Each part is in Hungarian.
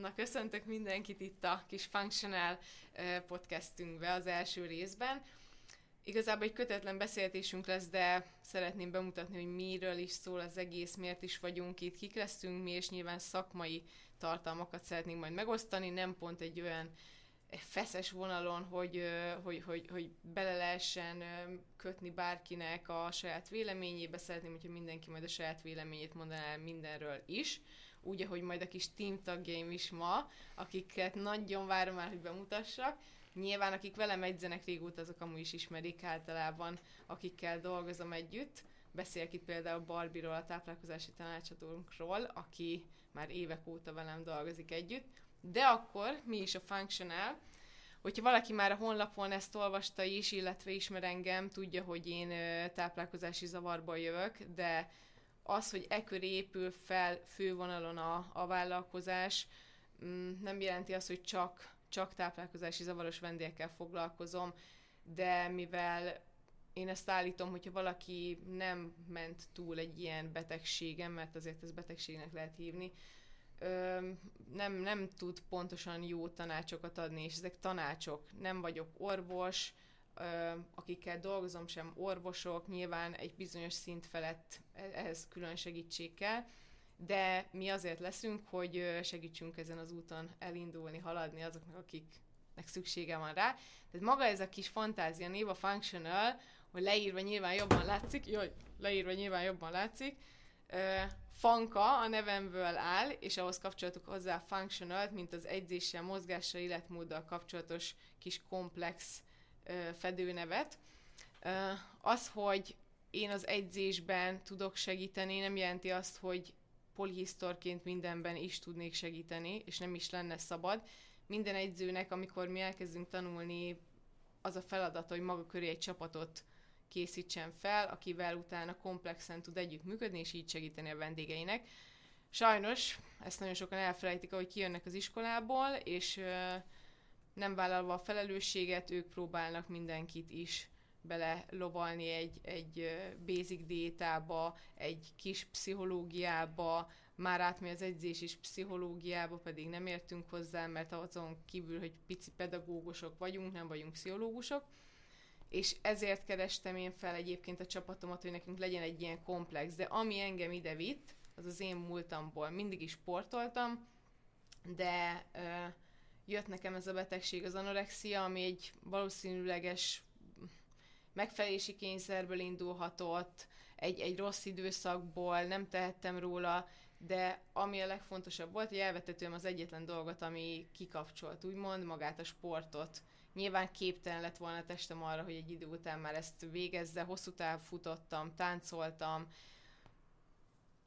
Na, köszöntök mindenkit itt a kis Functional podcastünkbe az első részben. Igazából egy kötetlen beszélgetésünk lesz, de szeretném bemutatni, hogy miről is szól az egész, miért is vagyunk itt, kik leszünk mi, és nyilván szakmai tartalmakat szeretnénk majd megosztani, nem pont egy olyan feszes vonalon, hogy, hogy, hogy, hogy bele lehessen kötni bárkinek a saját véleményébe. Szeretném, hogyha mindenki majd a saját véleményét mondaná mindenről is. Úgy, ahogy majd a kis team tagjaim is ma, akiket nagyon várom már, hogy bemutassak. Nyilván, akik velem edzenek régóta, azok amúgy is ismerik általában, akikkel dolgozom együtt. Beszélek itt például Barbiról, a táplálkozási tanácsadónkról, aki már évek óta velem dolgozik együtt de akkor mi is a Functional, hogyha valaki már a honlapon ezt olvasta is, illetve ismer engem, tudja, hogy én táplálkozási zavarból jövök, de az, hogy e köré épül fel fővonalon a, a vállalkozás, mm, nem jelenti azt, hogy csak, csak táplálkozási zavaros vendégekkel foglalkozom, de mivel én ezt állítom, hogyha valaki nem ment túl egy ilyen betegségen, mert azért ez betegségnek lehet hívni, nem, nem tud pontosan jó tanácsokat adni, és ezek tanácsok. Nem vagyok orvos, akikkel dolgozom sem orvosok, nyilván egy bizonyos szint felett e, ehhez külön segítség kell, de mi azért leszünk, hogy segítsünk ezen az úton elindulni, haladni azoknak, akiknek szüksége van rá. Tehát maga ez a kis fantázia név, a functional, hogy leírva nyilván jobban látszik, jaj, leírva nyilván jobban látszik, Fanka a nevemből áll, és ahhoz kapcsolatuk hozzá functional, mint az edzéssel, mozgással, életmóddal kapcsolatos kis komplex fedőnevet. Az, hogy én az edzésben tudok segíteni, nem jelenti azt, hogy polihisztorként mindenben is tudnék segíteni, és nem is lenne szabad. Minden edzőnek, amikor mi elkezdünk tanulni, az a feladat, hogy maga köré egy csapatot készítsen fel, akivel utána komplexen tud együtt működni, és így segíteni a vendégeinek. Sajnos ezt nagyon sokan elfelejtik, hogy kijönnek az iskolából, és nem vállalva a felelősséget, ők próbálnak mindenkit is bele lovalni egy, egy basic diétába, egy kis pszichológiába, már átmegy az edzés is pszichológiába, pedig nem értünk hozzá, mert azon kívül, hogy pici pedagógusok vagyunk, nem vagyunk pszichológusok. És ezért kerestem én fel egyébként a csapatomat, hogy nekünk legyen egy ilyen komplex, de ami engem ide vitt, az az én múltamból. Mindig is sportoltam, de ö, jött nekem ez a betegség, az anorexia, ami egy valószínűleges megfelelési kényszerből indulhatott, egy, egy rossz időszakból, nem tehettem róla, de ami a legfontosabb volt, hogy elvetetően az egyetlen dolgot, ami kikapcsolt, úgymond magát a sportot. Nyilván képtelen lett volna a testem arra, hogy egy idő után már ezt végezze, hosszú táv futottam, táncoltam,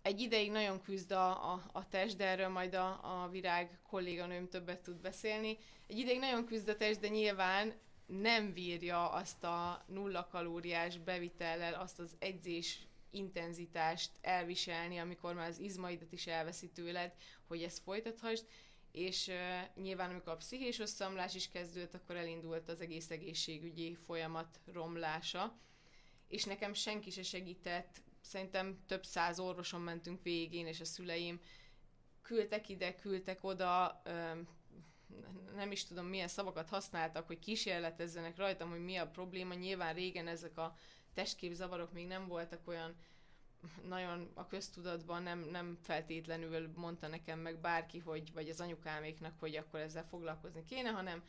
egy ideig nagyon küzd a, a, a test, de erről majd a, a virág kolléganőm többet tud beszélni. Egy ideig nagyon küzd a test, de nyilván nem bírja azt a nulla kalóriás bevitellel, azt az edzés intenzitást elviselni, amikor már az izmaidat is elveszi tőled, hogy ezt folytathassd és uh, nyilván amikor a pszichés összeomlás is kezdődött, akkor elindult az egész egészségügyi folyamat romlása, és nekem senki se segített, szerintem több száz orvoson mentünk végén, és a szüleim küldtek ide, küldtek oda, nem is tudom milyen szavakat használtak, hogy kísérletezzenek rajtam, hogy mi a probléma. Nyilván régen ezek a testképzavarok még nem voltak olyan nagyon a köztudatban nem, nem feltétlenül mondta nekem meg bárki, hogy, vagy az anyukáméknak, hogy akkor ezzel foglalkozni kéne, hanem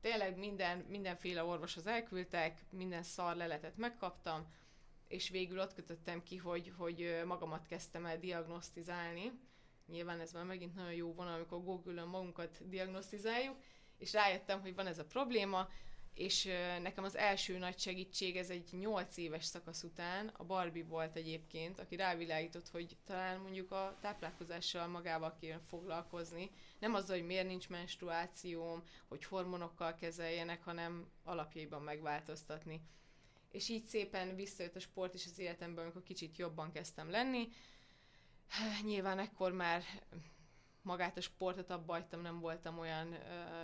tényleg minden, mindenféle orvoshoz elküldtek, minden szar leletet megkaptam, és végül ott kötöttem ki, hogy, hogy magamat kezdtem el diagnosztizálni. Nyilván ez már megint nagyon jó vonal, amikor Google-ön magunkat diagnosztizáljuk, és rájöttem, hogy van ez a probléma, és nekem az első nagy segítség, ez egy 8 éves szakasz után, a Barbie volt egyébként, aki rávilágított, hogy talán mondjuk a táplálkozással magával kéne foglalkozni. Nem azzal, hogy miért nincs menstruációm, hogy hormonokkal kezeljenek, hanem alapjaiban megváltoztatni. És így szépen visszajött a sport is az életemben, amikor kicsit jobban kezdtem lenni. Nyilván ekkor már magát a sportot abba nem voltam olyan ö,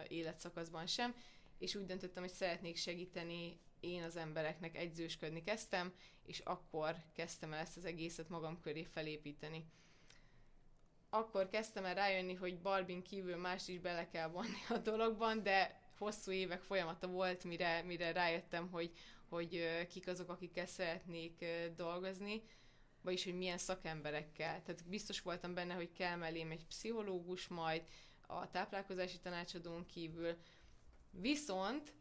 életszakaszban sem, és úgy döntöttem, hogy szeretnék segíteni én az embereknek, egyzősködni kezdtem, és akkor kezdtem el ezt az egészet magam köré felépíteni. akkor kezdtem el rájönni, hogy Barbin kívül más is bele kell vonni a dologban, de hosszú évek folyamata volt, mire, mire rájöttem, hogy, hogy kik azok, akikkel szeretnék dolgozni, vagyis hogy milyen szakemberekkel. Tehát biztos voltam benne, hogy kell mellém egy pszichológus majd, a táplálkozási tanácsadón kívül. Viszont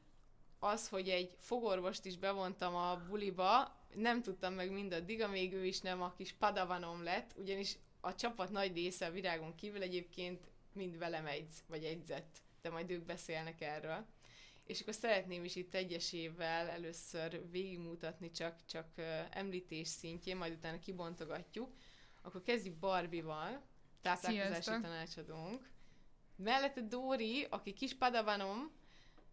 az, hogy egy fogorvost is bevontam a buliba, nem tudtam meg mindaddig, amíg ő is nem a kis padavanom lett, ugyanis a csapat nagy része a virágon kívül egyébként mind velem egyz, vagy egyzett, de majd ők beszélnek erről. És akkor szeretném is itt egyesével először végigmutatni csak, csak említés szintjén, majd utána kibontogatjuk. Akkor kezdjük Barbival, táplálkozási Sziasztok. tanácsadónk. Mellette Dóri, aki kis padavanom,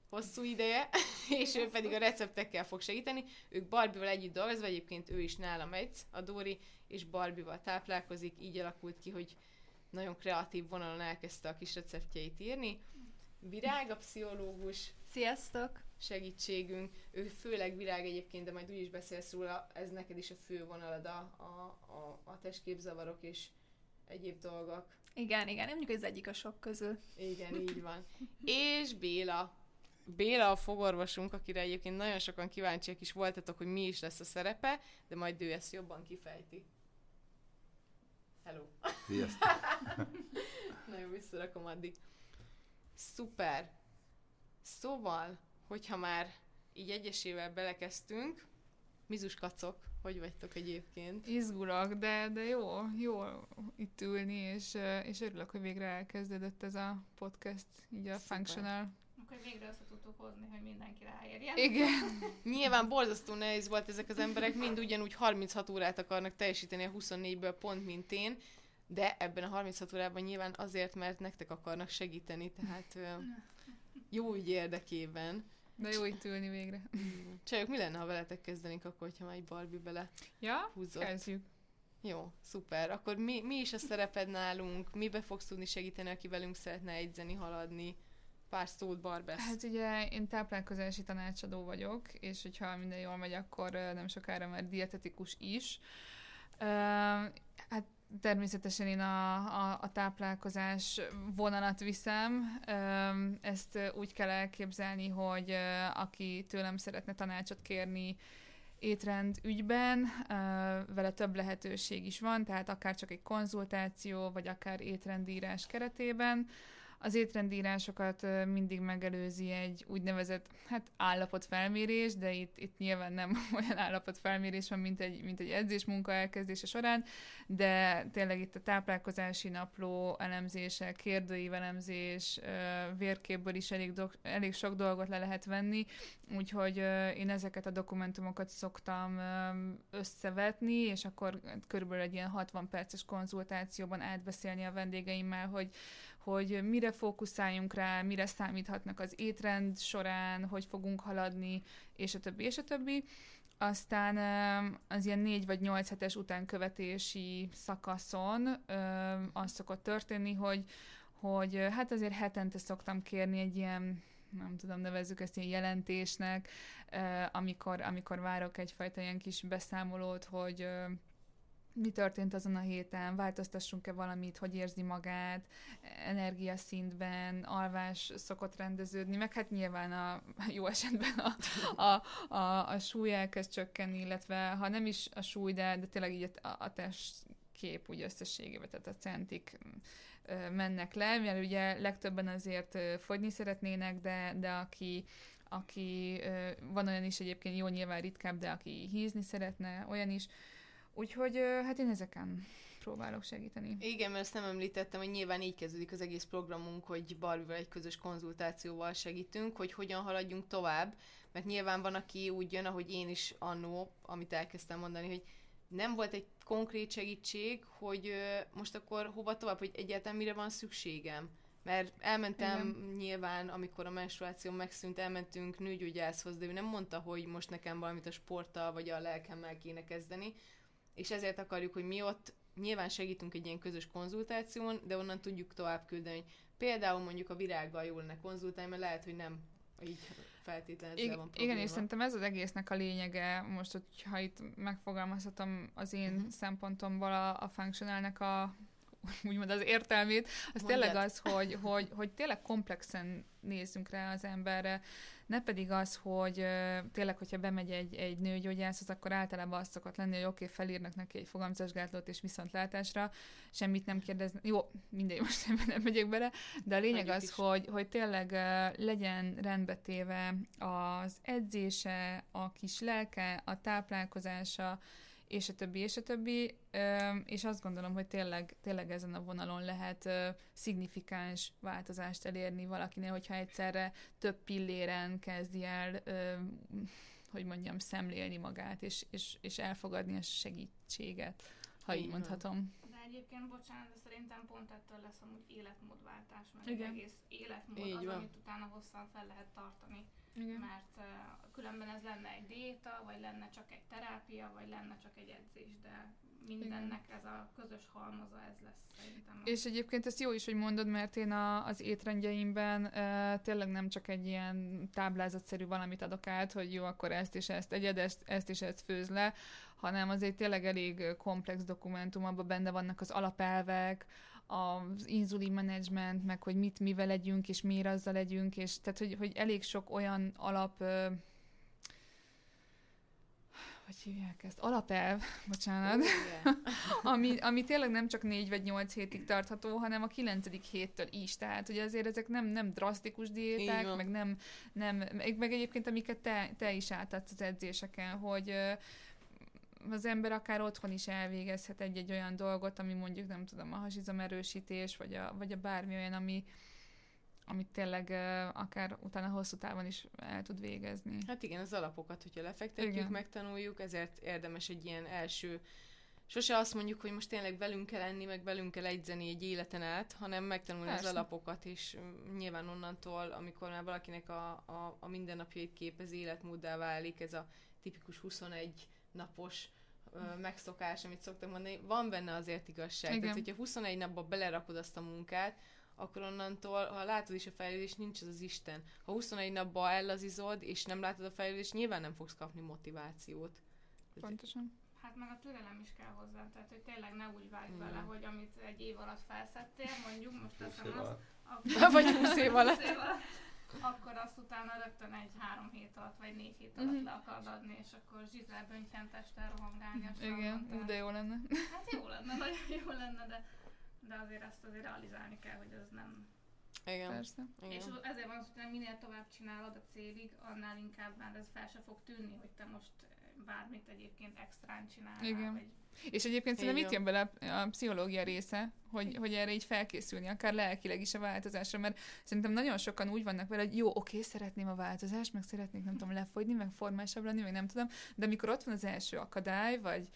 hosszú ideje, és ő pedig a receptekkel fog segíteni. Ők Barbival együtt dolgozva, egyébként ő is nálam egy, a Dóri, és Barbival táplálkozik, így alakult ki, hogy nagyon kreatív vonalon elkezdte a kis receptjeit írni. Virág, a pszichológus. Sziasztok! Segítségünk. Ő főleg virág egyébként, de majd úgy is beszélsz róla, ez neked is a fő vonalad a, a, a, a testképzavarok és egyéb dolgok. Igen, igen, mondjuk az egyik a sok közül. Igen, így van. És Béla. Béla a fogorvosunk, akire egyébként nagyon sokan kíváncsiak is voltatok, hogy mi is lesz a szerepe, de majd ő ezt jobban kifejti. Hello! Sziasztok! nagyon visszarakom addig. Szuper! Szóval, hogyha már így egyesével belekezdtünk, Mizus kacok, hogy vagytok egyébként? Izgulok, de, de jó, jó itt ülni, és, és örülök, hogy végre elkezdődött ez a podcast, így a Szuper. Functional. Akkor végre össze tudtuk hozni, hogy mindenki ráérjen. Igen. Nyilván borzasztó nehéz volt ezek az emberek, mind ugyanúgy 36 órát akarnak teljesíteni a 24-ből pont, mint én, de ebben a 36 órában nyilván azért, mert nektek akarnak segíteni, tehát jó ügy érdekében. De jó itt ülni végre. Csajok, mi lenne, ha veletek kezdenénk akkor, hogyha már egy Barbie bele Ja, húzott? kezdjük. Jó, szuper. Akkor mi, mi is a szereped nálunk? Mibe fogsz tudni segíteni, aki velünk szeretne egyzeni, haladni? Pár szót, Barbesz. Hát ugye én táplálkozási tanácsadó vagyok, és hogyha minden jól megy, akkor nem sokára már dietetikus is. Természetesen én a, a, a táplálkozás vonalat viszem. Ezt úgy kell elképzelni, hogy aki tőlem szeretne tanácsot kérni étrend ügyben, vele több lehetőség is van, tehát akár csak egy konzultáció, vagy akár étrendírás keretében. Az étrendírásokat mindig megelőzi egy úgynevezett hát állapotfelmérés, de itt, itt nyilván nem olyan állapotfelmérés van, mint egy, mint egy edzés munka elkezdése során, de tényleg itt a táplálkozási napló elemzése, kérdőív elemzés, vérképből is elég, do, elég sok dolgot le lehet venni, úgyhogy én ezeket a dokumentumokat szoktam összevetni, és akkor körülbelül egy ilyen 60 perces konzultációban átbeszélni a vendégeimmel, hogy hogy mire fókuszáljunk rá, mire számíthatnak az étrend során, hogy fogunk haladni, és a többi, és a többi. Aztán az ilyen négy vagy nyolc hetes utánkövetési szakaszon az szokott történni, hogy, hogy hát azért hetente szoktam kérni egy ilyen nem tudom, nevezzük ezt ilyen jelentésnek, amikor, amikor várok egyfajta ilyen kis beszámolót, hogy mi történt azon a héten, változtassunk-e valamit, hogy érzi magát, energiaszintben, alvás szokott rendeződni, meg hát nyilván a jó esetben a, a, a, a súly elkezd csökkenni, illetve ha nem is a súly, de, de tényleg így a, a testkép úgy összességében, tehát a centik mennek le, mert ugye legtöbben azért fogyni szeretnének, de, de aki aki van olyan is egyébként jó nyilván ritkább, de aki hízni szeretne, olyan is, Úgyhogy hát én ezeken próbálok segíteni. Igen, mert ezt nem említettem, hogy nyilván így kezdődik az egész programunk, hogy Barbival egy közös konzultációval segítünk, hogy hogyan haladjunk tovább, mert nyilván van, aki úgy jön, ahogy én is annó, amit elkezdtem mondani, hogy nem volt egy konkrét segítség, hogy most akkor hova tovább, hogy egyáltalán mire van szükségem. Mert elmentem Igen. nyilván, amikor a menstruáció megszűnt, elmentünk nőgyógyászhoz, de ő nem mondta, hogy most nekem valamit a sporttal vagy a lelkemmel kéne kezdeni, és ezért akarjuk, hogy mi ott nyilván segítünk egy ilyen közös konzultáción, de onnan tudjuk tovább küldeni, hogy például mondjuk a virággal jól lenne konzultálni, mert lehet, hogy nem így feltétlenül Igen, van probléma. Igen, és szerintem ez az egésznek a lényege, most, hogyha itt megfogalmazhatom az én uh-huh. szempontomból a, a functionalnek a úgymond az értelmét, az Mondjad. tényleg az, hogy, hogy, hogy tényleg komplexen nézzünk rá az emberre, ne pedig az, hogy tényleg, hogyha bemegy egy, egy nőgyógyászhoz, akkor általában az szokott lenni, hogy oké, okay, felírnak neki egy fogamzásgátlót és viszontlátásra, semmit nem kérdeznek. Jó, mindegy, most ebben nem megyek bele, de a lényeg Hagyjuk az, is. hogy, hogy tényleg legyen rendbetéve az edzése, a kis lelke, a táplálkozása, és a többi, és a többi, és azt gondolom, hogy tényleg, tényleg ezen a vonalon lehet szignifikáns változást elérni valakinél, hogyha egyszerre több pilléren kezdi el, hogy mondjam, szemlélni magát, és, és, és elfogadni a segítséget, ha így, mondhatom. De egyébként, bocsánat, de szerintem pont ettől lesz amúgy életmódváltás, meg Igen. egy egész életmód Így az, van. amit utána hosszan fel lehet tartani. Igen. Mert uh, különben ez lenne egy diéta, vagy lenne csak egy terápia, vagy lenne csak egy edzés, de mindennek ez a közös halmaza, ez lesz szerintem. És egyébként ezt jó is, hogy mondod, mert én a, az étrendjeimben uh, tényleg nem csak egy ilyen táblázatszerű valamit adok át, hogy jó, akkor ezt és ezt egyed, ezt, ezt és ezt főz le, hanem azért tényleg elég komplex dokumentum, abban benne vannak az alapelvek, az inzulin management, meg hogy mit mivel legyünk, és miért azzal legyünk, és tehát, hogy, hogy elég sok olyan alap ö, hogy hívják ezt? Alapelv, bocsánat, Igen. ami, ami tényleg nem csak négy vagy nyolc hétig tartható, hanem a kilencedik héttől is. Tehát, hogy azért ezek nem, nem drasztikus diéták, meg nem, nem, meg, meg egyébként amiket te, te is átadsz az edzéseken, hogy az ember akár otthon is elvégezhet egy-egy olyan dolgot, ami mondjuk, nem tudom, a hasizom erősítés, vagy a, vagy a bármi olyan, ami, amit tényleg akár utána hosszú távon is el tud végezni. Hát igen, az alapokat, hogyha lefektetjük, Igen. megtanuljuk, ezért érdemes egy ilyen első Sose azt mondjuk, hogy most tényleg velünk kell lenni, meg velünk kell egyzeni egy életen át, hanem megtanulni Persze. az alapokat, és nyilván onnantól, amikor már valakinek a, a, a mindennapjait képezi életmóddá válik, ez a tipikus 21 napos megszokás, amit szoktam mondani, van benne azért igazság. Igen. Tehát, hogyha 21 napba belerakod azt a munkát, akkor onnantól, ha látod is a fejlődést, nincs az az Isten. Ha 21 napba ellazizod, és nem látod a fejlődést, nyilván nem fogsz kapni motivációt. Pontosan. Hát meg a türelem is kell hozzá, tehát hogy tényleg ne úgy vágj Igen. bele, hogy amit egy év alatt felszettél, mondjuk most teszem azt, akkor, Vagy 20 év alatt. év alatt, akkor azt utána rögtön egy három hét alatt, vagy négy hét alatt Mhm. le akarod adni, és akkor Zsizel Bönyfentestel rohangálni a Igen, ú, de jó lenne. Hát jó lenne, nagyon jó lenne, de, de azért ezt azért realizálni kell, hogy ez nem. Igen. Persze. És Igen. ezért van az, hogy minél tovább csinálod a célig, annál inkább már ez fel se fog tűnni, hogy te most bármit egyébként extrán csinálnál. Igen. Vagy... És egyébként szerintem itt jön bele a, a pszichológia része, hogy, hogy erre így felkészülni, akár lelkileg is a változásra, mert szerintem nagyon sokan úgy vannak vele, hogy jó, oké, szeretném a változást, meg szeretnék, nem tudom, lefogyni, meg formásabb lenni, meg nem tudom, de amikor ott van az első akadály, vagy,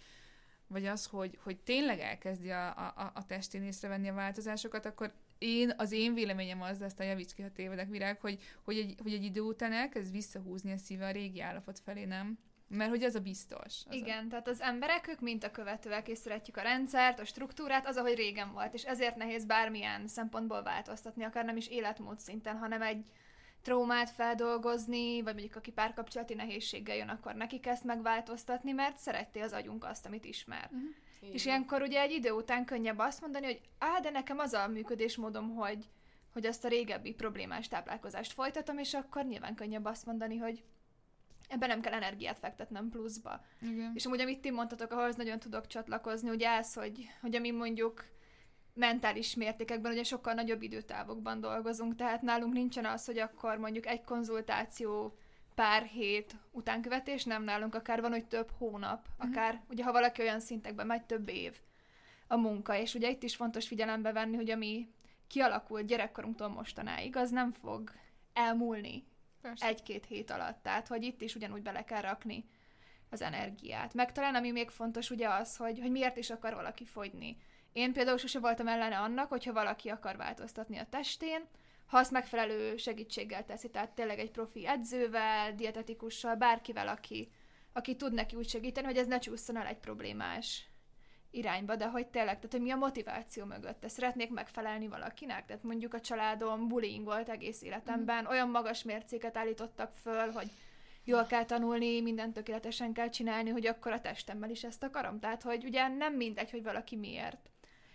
vagy az, hogy, hogy tényleg elkezdi a, a, a testén észrevenni a változásokat, akkor én, az én véleményem az, de aztán javíts ki, ha tévedek, virág, hogy, hogy, egy, hogy egy idő után elkezd visszahúzni a szíve a régi állapot felé, nem? Mert hogy ez a biztos. Az a- Igen, tehát az emberek, ők mintakövetőek, és szeretjük a rendszert, a struktúrát, az, ahogy régen volt, és ezért nehéz bármilyen szempontból változtatni, akár nem is életmód szinten, hanem egy traumát feldolgozni, vagy mondjuk aki párkapcsolati nehézséggel jön, akkor nekik ezt megváltoztatni, mert szereti az agyunk azt, amit ismer. Így És ilyenkor ugye egy idő után könnyebb azt mondani, hogy á, de nekem az a működésmódom, hogy, hogy azt a régebbi problémás táplálkozást folytatom, és akkor nyilván könnyebb azt mondani, hogy ebben nem kell energiát fektetnem pluszba. Igen. És amúgy, amit ti mondtatok, ahhoz nagyon tudok csatlakozni, ugye ez, hogy, hogy ami mondjuk mentális mértékekben ugye sokkal nagyobb időtávokban dolgozunk, tehát nálunk nincsen az, hogy akkor mondjuk egy konzultáció pár hét utánkövetés, nem nálunk akár van, hogy több hónap, akár ugye ha valaki olyan szintekben megy, több év a munka, és ugye itt is fontos figyelembe venni, hogy ami kialakult gyerekkorunktól mostanáig, az nem fog elmúlni. Egy-két hét alatt. Tehát, hogy itt is ugyanúgy bele kell rakni az energiát. Meg talán ami még fontos ugye az, hogy, hogy miért is akar valaki fogyni. Én például sose voltam ellene annak, hogyha valaki akar változtatni a testén, ha azt megfelelő segítséggel teszi, tehát tényleg egy profi edzővel, dietetikussal, bárkivel, aki, aki tud neki úgy segíteni, hogy ez ne csúszson el egy problémás irányba, de hogy tényleg, tehát hogy mi a motiváció mögötte. Szeretnék megfelelni valakinek? Tehát mondjuk a családom bullying volt egész életemben, olyan magas mércéket állítottak föl, hogy jól kell tanulni, mindent tökéletesen kell csinálni, hogy akkor a testemmel is ezt akarom. Tehát, hogy ugye nem mindegy, hogy valaki miért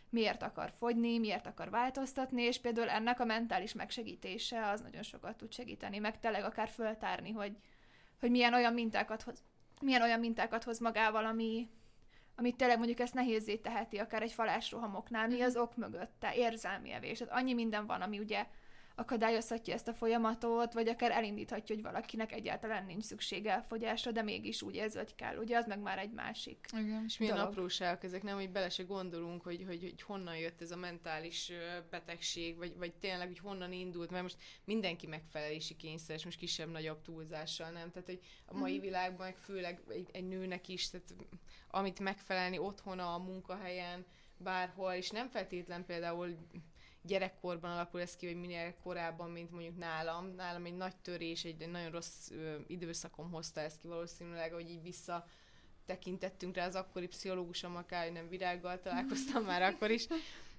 miért akar fogyni, miért akar változtatni, és például ennek a mentális megsegítése az nagyon sokat tud segíteni, meg tényleg akár föltárni, hogy, hogy milyen olyan mintákat hoz, milyen olyan mintákat hoz magával, ami, amit tényleg mondjuk ezt nehézé teheti, akár egy falásrohamoknál, mi Mhm. az ok mögötte, érzelmi evés. Tehát annyi minden van, ami ugye akadályozhatja ezt a folyamatot, vagy akár elindíthatja, hogy valakinek egyáltalán nincs szüksége elfogyásra, de mégis úgy érzi, hogy kell. Ugye az meg már egy másik. Igen. És milyen dolog. apróságok ezek, nem, hogy bele se gondolunk, hogy, hogy, hogy honnan jött ez a mentális betegség, vagy, vagy tényleg, hogy honnan indult, mert most mindenki megfelelési kényszeres, most kisebb-nagyobb túlzással, nem? Tehát, hogy a mai Mhm. világban, meg főleg egy, egy nőnek is, tehát amit megfelelni otthon, a munkahelyen, bárhol, és nem feltétlen például gyerekkorban alakul ez ki, vagy minél korábban, mint mondjuk nálam. Nálam egy nagy törés, egy, nagyon rossz ö, időszakom hozta ezt ki valószínűleg, hogy így vissza tekintettünk rá az akkori pszichológusom, akár hogy nem virággal találkoztam már akkor is,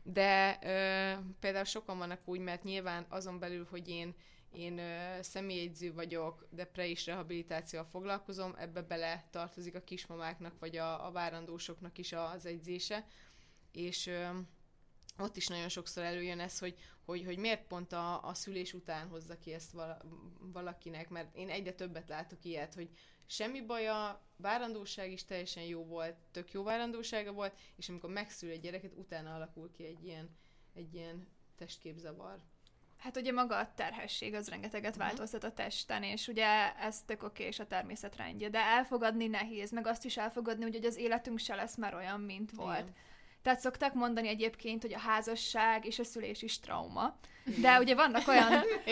de ö, például sokan vannak úgy, mert nyilván azon belül, hogy én én ö, személyegyző vagyok, de pre és rehabilitációval foglalkozom, ebbe bele tartozik a kismamáknak, vagy a, a várandósoknak is az egyzése, és ö, ott is nagyon sokszor előjön ez, hogy, hogy, hogy miért pont a, a szülés után hozza ki ezt vala, valakinek, mert én egyre többet látok ilyet, hogy semmi baja, várandóság is teljesen jó volt, tök jó várandósága volt, és amikor megszül egy gyereket, utána alakul ki egy ilyen, egy ilyen testképzavar. Hát ugye maga a terhesség az rengeteget Mhm. változtat a testen, és ugye ez tök oké, és a természet rendje, de elfogadni nehéz, meg azt is elfogadni, hogy az életünk se lesz már olyan, mint volt. Igen. Tehát szokták mondani egyébként, hogy a házasság és a szülés is trauma, de ugye vannak olyan,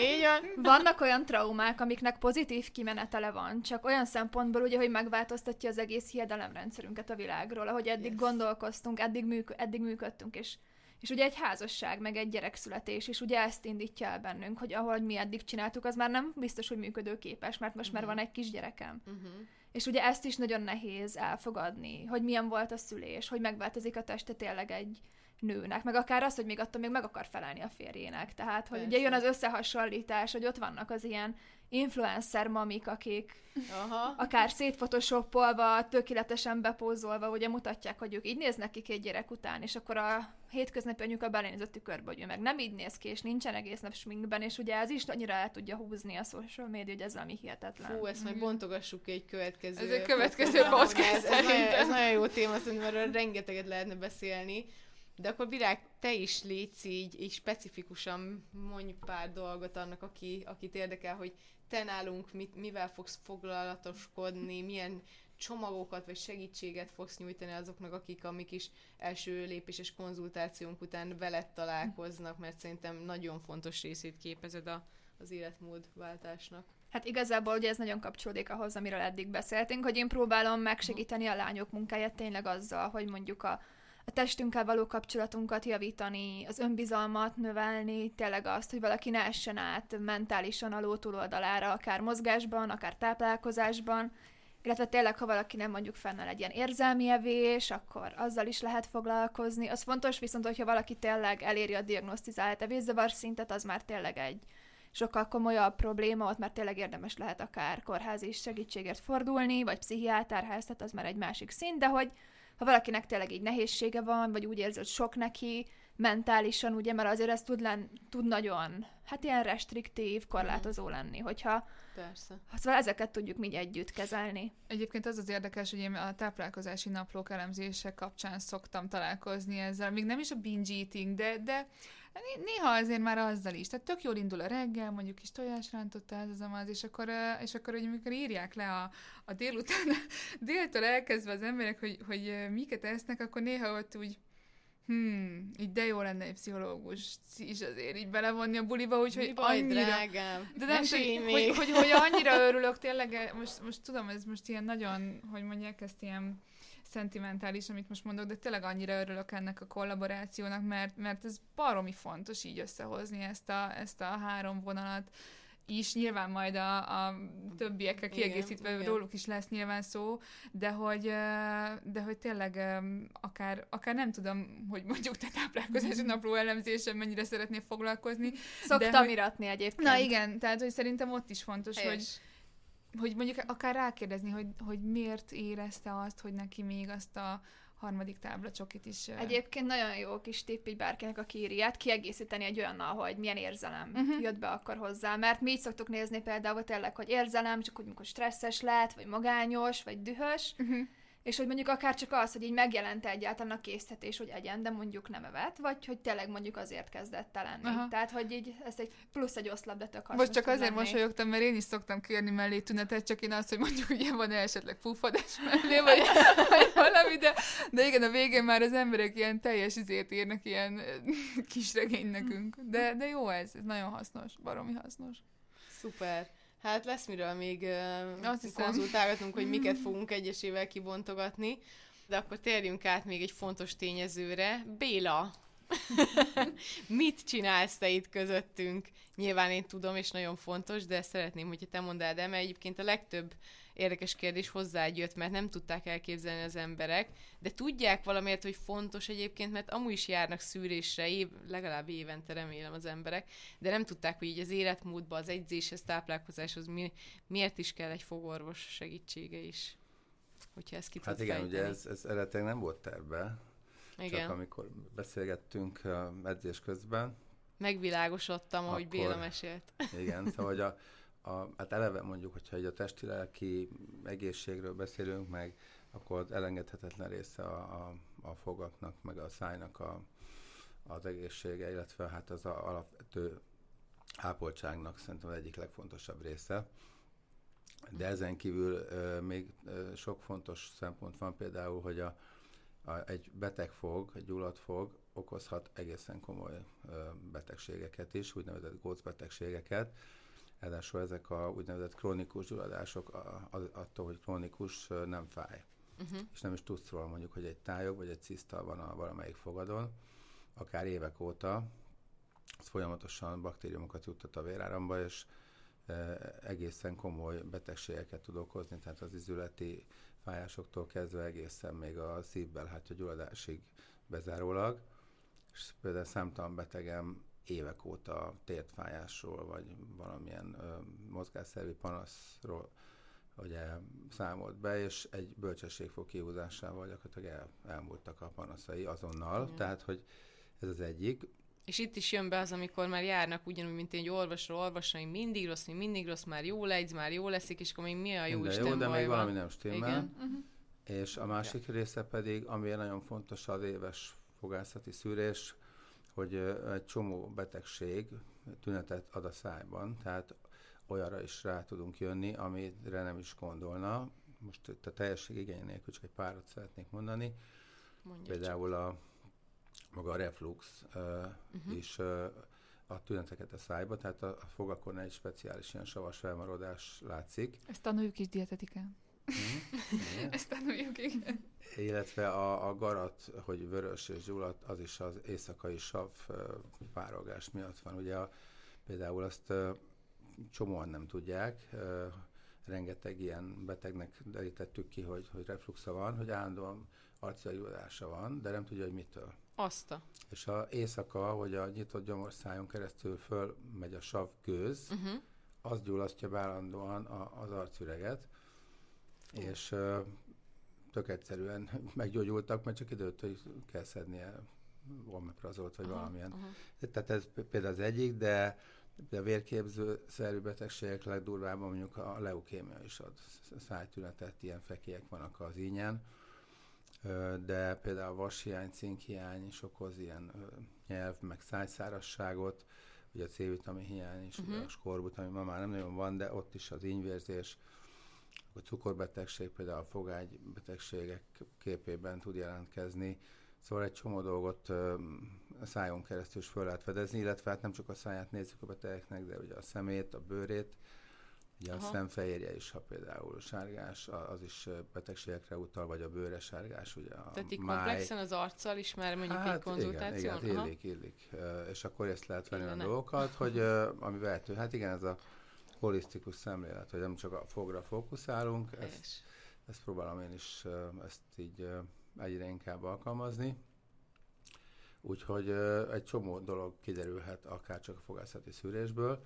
vannak olyan traumák, amiknek pozitív kimenetele van, csak olyan szempontból ugye, hogy megváltoztatja az egész hiedelemrendszerünket a világról, ahogy eddig Yes. gondolkoztunk, eddig, műk- eddig működtünk, és és ugye egy házasság, meg egy gyerekszületés, és ugye ezt indítja el bennünk, hogy ahogy mi eddig csináltuk, az már nem biztos, hogy működőképes, mert most már Mhm. van egy kisgyerekem. Uh-huh. És ugye ezt is nagyon nehéz elfogadni, hogy milyen volt a szülés, hogy megváltozik a teste tényleg egy nőnek, meg akár az, hogy még attól még meg akar felelni a férjének. Tehát, hogy ugye Persze. jön az összehasonlítás, hogy ott vannak az ilyen influencer mamik, akik Aha. akár szétfotoshopolva, tökéletesen bepózolva, ugye mutatják, hogy ők így néznek ki két gyerek után, és akkor a hétköznapi anyuka belénéz a tükörbe, hogy ő meg nem így néz ki, és nincsen egész nap sminkben, és ugye ez is annyira el tudja húzni a social media, hogy ez valami hihetetlen. Fú, ezt majd Mhm. bontogassuk egy következő... Ez egy következő podcast Ez, ez, nagyon, ez nagyon jó téma, szerintem erről rengeteget lehetne beszélni. De akkor Virág, te is létsz így, így specifikusan mondj pár dolgot annak, aki, akit érdekel, hogy te nálunk mit, mivel fogsz foglalatoskodni, milyen csomagokat vagy segítséget fogsz nyújtani azoknak, akik a mi kis első lépéses konzultációnk után veled találkoznak, mert szerintem nagyon fontos részét képezed a, az életmódváltásnak. Hát igazából ugye ez nagyon kapcsolódik ahhoz, amiről eddig beszéltünk, hogy én próbálom megsegíteni a lányok munkáját tényleg azzal, hogy mondjuk a, a testünkkel való kapcsolatunkat javítani, az önbizalmat növelni, tényleg azt, hogy valaki ne essen át mentálisan a ló túloldalára, akár mozgásban, akár táplálkozásban, illetve tényleg, ha valaki nem mondjuk fennel egy ilyen érzelmi evés, akkor azzal is lehet foglalkozni. Az fontos viszont, hogyha valaki tényleg eléri a diagnosztizált evészavar szintet, az már tényleg egy sokkal komolyabb probléma, ott már tényleg érdemes lehet akár kórházi segítségért fordulni, vagy pszichiáterhez, tehát az már egy másik szint, de hogy ha valakinek tényleg így nehézsége van, vagy úgy érzi, hogy sok neki, mentálisan, ugye, mert azért ez tud, len, tud nagyon, hát ilyen restriktív, korlátozó lenni, hogyha Persze. szóval ezeket tudjuk mi együtt kezelni. Egyébként az az érdekes, hogy én a táplálkozási naplók elemzése kapcsán szoktam találkozni ezzel, még nem is a binge eating, de, de néha azért már azzal is. Tehát tök jól indul a reggel, mondjuk kis tojásrántott az az, és akkor, és akkor hogy amikor írják le a, a délután, déltől elkezdve az emberek, hogy, hogy miket esznek, akkor néha ott úgy Hmm, így de jó lenne egy pszichológus is azért így belevonni a buliba, úgyhogy Mi baj, annyira... drágám? De nem még. hogy, hogy, hogy, annyira örülök, tényleg, most, most tudom, ez most ilyen nagyon, hogy mondják, ezt ilyen szentimentális, amit most mondok, de tényleg annyira örülök ennek a kollaborációnak, mert, mert ez baromi fontos így összehozni ezt a, ezt a három vonalat is, nyilván majd a, a többiekkel kiegészítve igen. róluk is lesz nyilván szó, de hogy, de hogy tényleg akár, akár nem tudom, hogy mondjuk te táplálkozási napló elemzésen mennyire szeretnél foglalkozni, Szoktam hogy- iratni egyébként. Na igen, tehát hogy szerintem ott is fontos, hogy, Helyes. hogy mondjuk akár rákérdezni, hogy, hogy miért érezte azt, hogy neki még azt a harmadik tábla csokit is. Egyébként nagyon jó kis tipp így bárkinek, aki írját, kiegészíteni egy olyannal, hogy milyen érzelem uh-huh. jött be akkor hozzá. Mert mi így szoktuk nézni például tényleg, hogy érzelem, csak hogy mikor stresszes lett, vagy magányos, vagy dühös, uh-huh és hogy mondjuk akár csak az, hogy így megjelente egyáltalán a készítés, hogy egyen, de mondjuk nem evett, vagy hogy tényleg mondjuk azért kezdett lenni. Aha. Tehát, hogy így ez egy plusz egy oszlap, de tök Most csak azért lenni. mosolyogtam, mert én is szoktam kérni mellé tünetet, csak én azt, hogy mondjuk ugye van esetleg fúfadás mellé, vagy, vagy valami, de, de igen, a végén már az emberek ilyen teljes izét írnak, ilyen kis regény nekünk. De, de jó ez, ez nagyon hasznos, baromi hasznos. Szuper. Hát lesz miről még uh, konzultálgatunk, hogy miket fogunk egyesével kibontogatni. De akkor térjünk át még egy fontos tényezőre. Béla, mit csinálsz te itt közöttünk? Nyilván én tudom, és nagyon fontos, de szeretném, hogyha te mondd el, de mert egyébként a legtöbb érdekes kérdés hozzád jött, mert nem tudták elképzelni az emberek, de tudják valamiért, hogy fontos egyébként, mert amúgy is járnak szűrésre, év, legalább évente remélem az emberek, de nem tudták, hogy így az életmódba, az edzéshez, táplálkozáshoz mi, miért is kell egy fogorvos segítsége is. Hogyha ezt ki Hát igen, fejteni. ugye ez, ez eredetileg nem volt terve, igen. csak amikor beszélgettünk edzés közben, Megvilágosodtam, ahogy Béla mesélt. Igen, szóval hogy a, a, hát eleve mondjuk, hogyha egy a testi-lelki egészségről beszélünk, meg akkor az elengedhetetlen része a, a, a fogaknak, meg a szájnak a, az egészsége, illetve hát az a alapvető ápoltságnak szerintem az egyik legfontosabb része. De ezen kívül ö, még ö, sok fontos szempont van, például, hogy a, a, egy beteg fog, egy gyulladt fog okozhat egészen komoly ö, betegségeket is, úgynevezett gócbetegségeket, Ráadásul ezek a úgynevezett krónikus gyulladások attól, hogy krónikus nem fáj. Uh-huh. És nem is tudsz róla mondjuk, hogy egy tájog vagy egy ciszta van a valamelyik fogadon, akár évek óta, ez folyamatosan baktériumokat juttat a véráramba, és egészen komoly betegségeket tud okozni, tehát az izületi fájásoktól kezdve egészen még a szívbelhátja gyulladásig bezárólag. És például számtalan betegem évek óta tértfájásról, vagy valamilyen ö, mozgásszervi panaszról ugye számolt be, és egy bölcsességfog kihúzásával gyakorlatilag el, elmúltak a panaszai azonnal, mm. tehát hogy ez az egyik. És itt is jön be az, amikor már járnak ugyanúgy, mint egy orvosról, orvosra, hogy mindig rossz, mindig rossz, már jó legy, már jó leszik, és akkor még mi a jó de Isten jó, de még van. valami nem stimmel. Igen. Uh-huh. És a másik ja. része pedig, ami nagyon fontos, az éves fogászati szűrés, hogy egy csomó betegség tünetet ad a szájban, tehát olyanra is rá tudunk jönni, amire nem is gondolna. Most itt a teljesség igény nélkül csak egy párat szeretnék mondani. Mondja Például csak. a maga a reflux uh, uh-huh. is uh, a tüneteket a szájba, tehát a, a fogakon egy speciális ilyen savas felmarodás látszik. Ezt tanuljuk is dietetikán. Hmm, Ezt tanuljuk, igen illetve a, a garat, hogy vörös és gyulladt, az is az éjszakai sav párolgás miatt van. Ugye a, például azt csomóan nem tudják, rengeteg ilyen betegnek derítettük ki, hogy, hogy refluxa van, hogy állandóan arcjaiulása van, de nem tudja, hogy mitől. Azt a. És a éjszaka, hogy a nyitott gyomorszájon keresztül föl megy a sav gőz, uh-huh. az gyulasztja állandóan a, az arcüreget, uh. és tök egyszerűen meggyógyultak, mert csak időt, hogy kell szednie volmeprazolt, vagy aha, valamilyen. Aha. Tehát ez például az egyik, de a vérképző szerű betegségek legdurvábban mondjuk a leukémia is ad szájtünetet, ilyen fekélyek vannak az ínyen, de például a vashiány, cinkhiány is okoz ilyen nyelv, meg szájszárasságot, ugye a C-vitamin hiány is, uh-huh. a skorbut, ami ma már nem nagyon van, de ott is az ínyvérzés, a cukorbetegség, például a fogágybetegségek képében tud jelentkezni. Szóval egy csomó dolgot a szájon keresztül is föl lehet fedezni, illetve hát nem csak a száját nézzük a betegeknek, de ugye a szemét, a bőrét, Ugye Aha. a szemfehérje is, ha például sárgás, az is betegségekre utal, vagy a bőre sárgás, ugye a Tehát így máj... komplexen az arccal is már mondjuk hát, egy konzultáción? Igen, igen illik, illik. És akkor ezt lehet venni a dolgokat, hogy ami vehető. Hát igen, ez a holisztikus szemlélet, hogy nem csak a fogra fókuszálunk, ezt, ezt próbálom én is ezt így egyre inkább alkalmazni. Úgyhogy egy csomó dolog kiderülhet akár csak a fogászati szűrésből,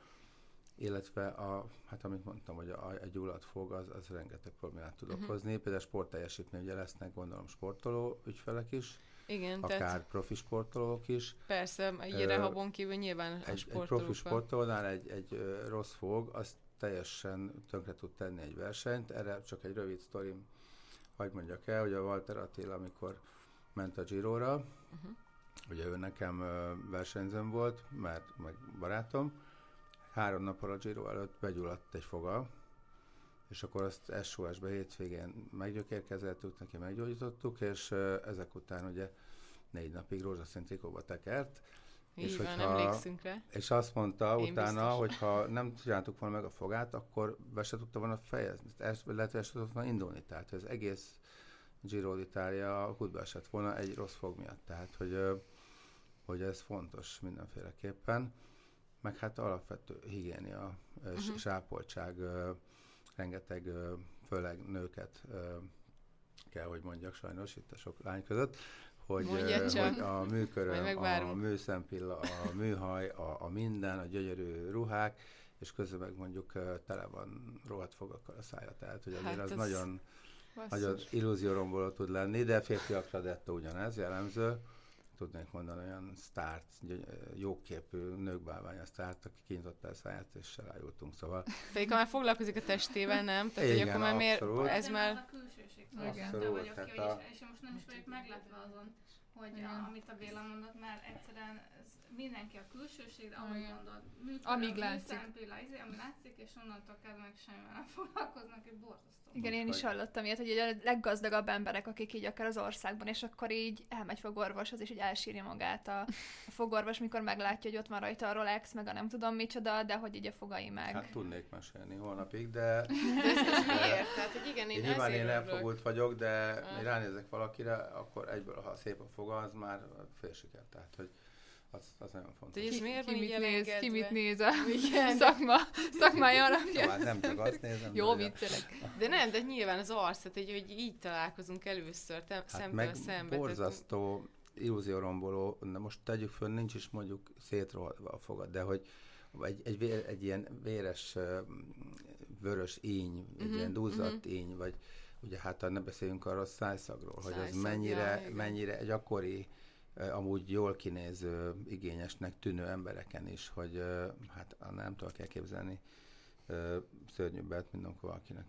illetve a, hát amit mondtam, hogy a, a gyulladt fog, az, az rengeteg problémát tud Mhm. okozni. Például sportteljesítmény, ugye lesznek gondolom sportoló ügyfelek is, Igen, akár tehát profi sportolók is. persze, egy rehabon kívül nyilván Egy, egy sportolók profi van. sportolónál egy, egy rossz fog, az teljesen tönkre tud tenni egy versenyt. Erre csak egy rövid sztorim, hagyd mondjak el, hogy a Walter Attila, amikor ment a Giro-ra, Uh-huh. ugye ő nekem versenyzőm volt, mert meg barátom, három nappal a Giro előtt begyulladt egy foga, és akkor azt SOS-be hétvégén meggyökérkezett, úgy neki meggyógyítottuk, és ezek után ugye négy napig rózsaszín trikóba tekert, Így És van, hogyha- emlékszünk rá. és azt mondta Én utána, biztos. hogy ha nem csináltuk volna meg a fogát, akkor be se tudta volna fejezni. Ez, lehet, hogy tudott volna indulni. Tehát az egész Giro d'Italia kutba esett volna egy rossz fog miatt. Tehát, hogy, hogy ez fontos mindenféleképpen. Meg hát alapvető higiénia, uh-huh. Sápoltság, rengeteg, főleg nőket kell, hogy mondjak sajnos itt a sok lány között, hogy, Mondja hogy a műköröm, a műszempilla, a műhaj, a, a minden, a gyönyörű ruhák, és közben meg mondjuk tele van rohadt fogakkal a szája. Tehát, hogy azért Hát az ez- nagyon, Basszus. nagyon illúzióromboló tud lenni, de férfiakra dettó ugyanez jellemző. Tudnék mondani olyan sztárt, jóképű nőkbálványa sztárt, aki kinyitotta a száját, és elájultunk. Szóval Pedig már foglalkozik a testével, nem? Tehát, hogy Igen, akkor már miért, abszolút. ez De már... a külsőség. Abszolút. Vagyok hát ki, a- és, és most nem is vagyok meglepve azon, hogy Igen. a, amit a Béla mondott, mert egyszerűen ez mindenki a külsőség, de ahogy mondod, működő, Amíg látszik. műszempilla, izé, ami látszik, és onnantól kezdve meg semmivel nem foglalkoznak, hogy borzasztó. Igen, én is hallottam ilyet, hogy a leggazdagabb emberek, akik így akár az országban, és akkor így elmegy fogorvoshoz, és így elsírja magát a, a fogorvos, mikor meglátja, hogy ott van rajta a Rolex, meg a nem tudom micsoda, de hogy így a fogai meg. hát tudnék mesélni holnapig, de De ez, ez miért? Tehát, hogy igen, én, Én nyilván én elfogult vagyok, de Ah. én ránézek valakire, akkor egyből, ha szép a foga, az már fél siker. Tehát, hogy az, az nagyon fontos. Ki, miért ki, mit néz, ki mit néz a Igen. szakma, szakmája alapján. Szóval nem csak azt nézem, Jó de- viccelek. De nem, de nyilván az arc, tehát hogy, hogy így találkozunk először, te, Hát szemtől meg szembe. tehát- borzasztó, illúzióromboló, na most tegyük föl, nincs is mondjuk szétrohadva a fogad, de hogy egy, egy, vér, egy ilyen véres vörös íny, egy Mhm, ilyen duzzadt íny, vagy ugye hát ne beszéljünk arról a szájszagról, hogy az mennyire, ja, mennyire gyakori, ö, amúgy jól kinéző, igényesnek tűnő embereken is, hogy hát nem tudok elképzelni szörnyűbbet, mint amikor valakinek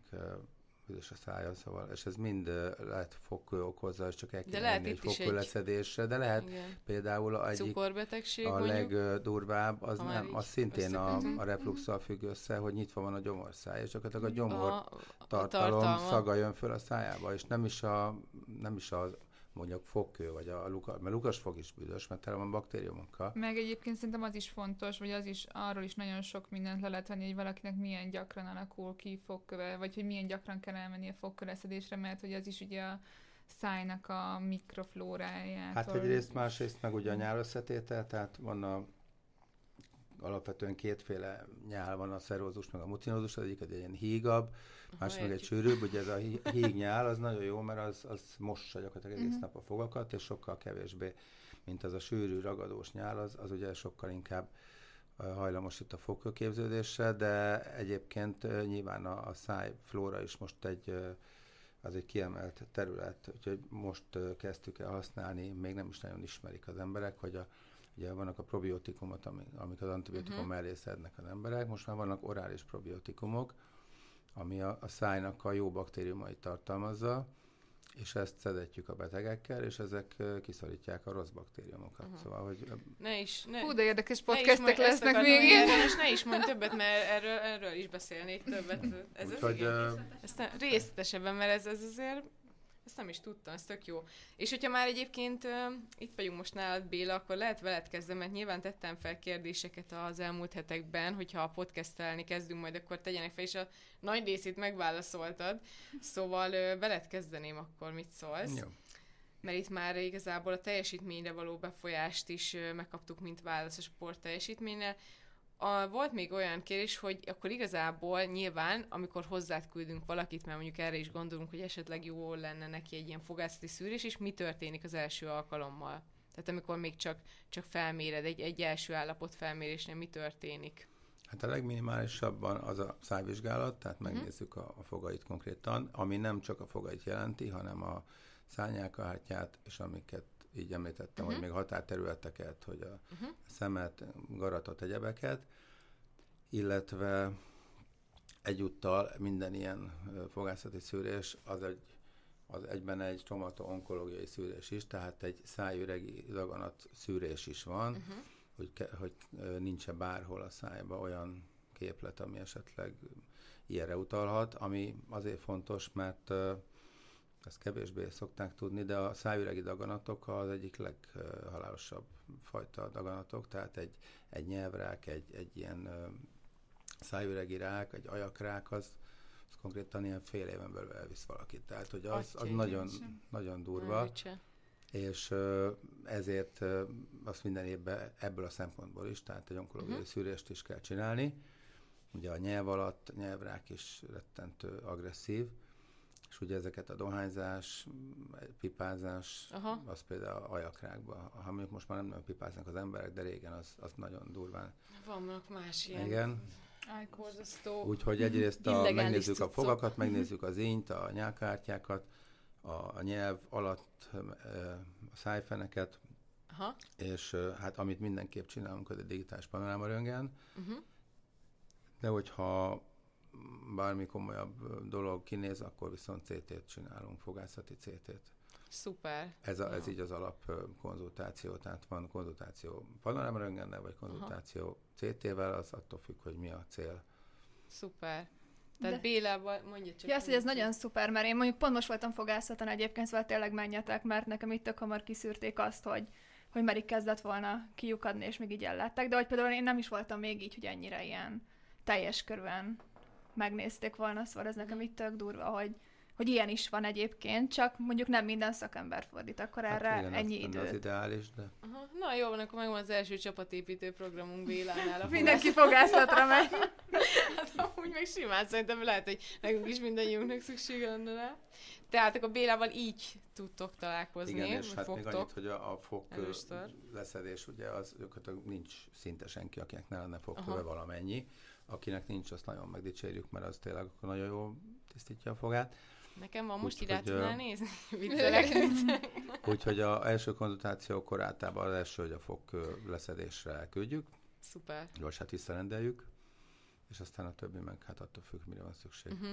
üdös a szája, szóval, és ez mind lehet fogkő okozza, és csak el De kell lehet menni egy itt is fogkő egy- leszedésre, de lehet Igen. például egyik Cukorbetegség a mondjuk. legdurvább, az nem, az szintén a, a refluxal függ össze, hogy nyitva van a gyomorszáj, és gyakorlatilag a gyomor a, a tartalom tartalma. szaga jön föl a szájába, és nem is a, nem is a mondjuk fogkő, vagy a lukas, mert lukas fog is büdös, mert tele van baktériumokkal. Meg egyébként szerintem az is fontos, vagy az is, arról is nagyon sok mindent le lehet venni, hogy valakinek milyen gyakran alakul ki fogköve, vagy hogy milyen gyakran kell elmenni a fogköveszedésre, mert hogy az is ugye a szájnak a mikroflórájától. Hát egyrészt, másrészt meg ugye a nyálösszetétel, tehát van a alapvetően kétféle nyál van, a szerózus meg a mucinózus, az egyik egy ilyen hígabb, más meg egy sűrűbb, ugye ez a hí- híg nyál, az nagyon jó, mert az, az mossa gyakorlatilag egész Mhm. nap a fogakat, és sokkal kevésbé, mint az a sűrű, ragadós nyál, az, az ugye sokkal inkább hajlamos itt a fogkőképződésre, de egyébként nyilván a, a száj flóra is most egy az egy kiemelt terület, úgyhogy most kezdtük el használni, még nem is nagyon ismerik az emberek, hogy a, ugye vannak a probiotikumok, amik, az antibiotikum Mhm. mellé szednek az emberek, most már vannak orális probiotikumok, ami a, a szájnak a jó baktériumait tartalmazza, és ezt szedetjük a betegekkel, és ezek kiszorítják a rossz baktériumokat. Aha. Szóval, hogy Ne is, ne, Hú, de érdekes ne podcastek ezt lesznek még de Most ne is mondj többet, mert erről, erről is beszélnék többet. Ez az úgyhogy igen. ö, Aztán részletesebben, mert ez, ez azért, ezt nem is tudtam, ez tök jó. És hogyha már egyébként ö, itt vagyunk most nálad, Béla, akkor lehet veled kezdem, mert nyilván tettem fel kérdéseket az elmúlt hetekben, hogyha a podcastelni kezdünk majd, akkor tegyenek fel, és a nagy részét megválaszoltad. Szóval ö, veled kezdeném akkor, mit szólsz? jó. mert itt már igazából a teljesítményre való befolyást is ö, megkaptuk, mint válasz a sport teljesítményre. A, volt még olyan kérés, hogy akkor igazából nyilván, amikor hozzád küldünk valakit, mert mondjuk erre is gondolunk, hogy esetleg jó lenne neki egy ilyen fogászati szűrés, és mi történik az első alkalommal? Tehát amikor még csak, csak felméred, egy, egy első állapot felmérésnél mi történik? Hát a legminimálisabban az a szájvizsgálat, tehát Mhm. megnézzük a, a fogait konkrétan, ami nem csak a fogait jelenti, hanem a szányákahártyát, és amiket így említettem, Mhm. hogy még határterületeket, hogy a Uh-huh. szemet, garatot, egyebeket, illetve egyúttal minden ilyen fogászati szűrés az egy az egyben egy stomato-onkológiai szűrés is, tehát egy szájüregi daganat szűrés is van, Uh-huh. hogy, ke, hogy nincs-e bárhol a szájba olyan képlet, ami esetleg ilyenre utalhat, ami azért fontos, mert ezt kevésbé szokták tudni, de a szájüregi daganatok az egyik leghalálosabb fajta daganatok, tehát egy, egy nyelvrák, egy, egy ilyen szájüregi rák, egy ajakrák, az, az konkrétan ilyen fél éven belül elvisz valakit. Tehát, hogy az, az nagyon, nagyon durva és ezért azt minden évben ebből a szempontból is, tehát egy onkológiai uh-huh. szűrést is kell csinálni. Ugye a nyelv alatt nyelvrák is rettentő agresszív, és ugye ezeket a dohányzás, pipázás, Aha. az például ajakrákba. Ha mondjuk most már nem nagyon pipáznak az emberek, de régen az, az nagyon durván. Vannak más ilyen Igen, borzasztó. úgyhogy egyrészt a, megnézzük a fogakat, megnézzük az ínyt, a nyálkártyákat, a, a nyelv alatt a szájfeneket, Aha. és hát amit mindenképp csinálunk, az a digitális panorámaröntgen, Uh-huh. de hogyha bármi komolyabb dolog kinéz, akkor viszont CT-t csinálunk, fogászati CT-t. Szuper. Ez, a, ez Ja. így az alap konzultáció, tehát van konzultáció panorámaröntgennel, vagy konzultáció CT-vel, az attól függ, hogy mi a cél. Szuper. Tehát De- Bélával, mondja csak. Ja, azt, hogy ez nagyon szuper, mert én mondjuk pont most voltam fogászaton egyébként, szóval tényleg menjetek, mert nekem itt tök hamar kiszűrték azt, hogy, hogy merik kezdett volna kiukadni, és még így ellátták. De hogy például én nem is voltam még így, hogy ennyire ilyen teljes körülön megnézték volna, szóval ez nekem itt tök durva, hogy, hogy ilyen is van egyébként, csak mondjuk nem minden szakember fordít akkor erre hát igen, ennyi az, időt. Az ideális, de Aha. Na jó, van, akkor megvan az első csapatépítő programunk Bélánál. Mindenki fogászatra megy. Hát amúgy meg simán szerintem lehet, hogy nekünk is mindannyiunknak szüksége lenne rá. Tehát akkor Bélával így tudtok találkozni, igen, és hát még fogtok. annyit, hogy a, a fog Először. leszedés, ugye az őket nincs szinte senki, akinek ne lenne fogköve valamennyi. Akinek nincs, azt nagyon megdicsérjük, mert az tényleg akkor nagyon jól tisztítja a fogát. Nekem van most rá ö, tudnál nézni? Viccelek. Úgyhogy a első konzultációkor általában az első, hogy a fog leszedésre elküldjük, Szuper. gyorsát visszarendeljük, és aztán a többi meg hát attól függ, mire van szükség. Uh-huh.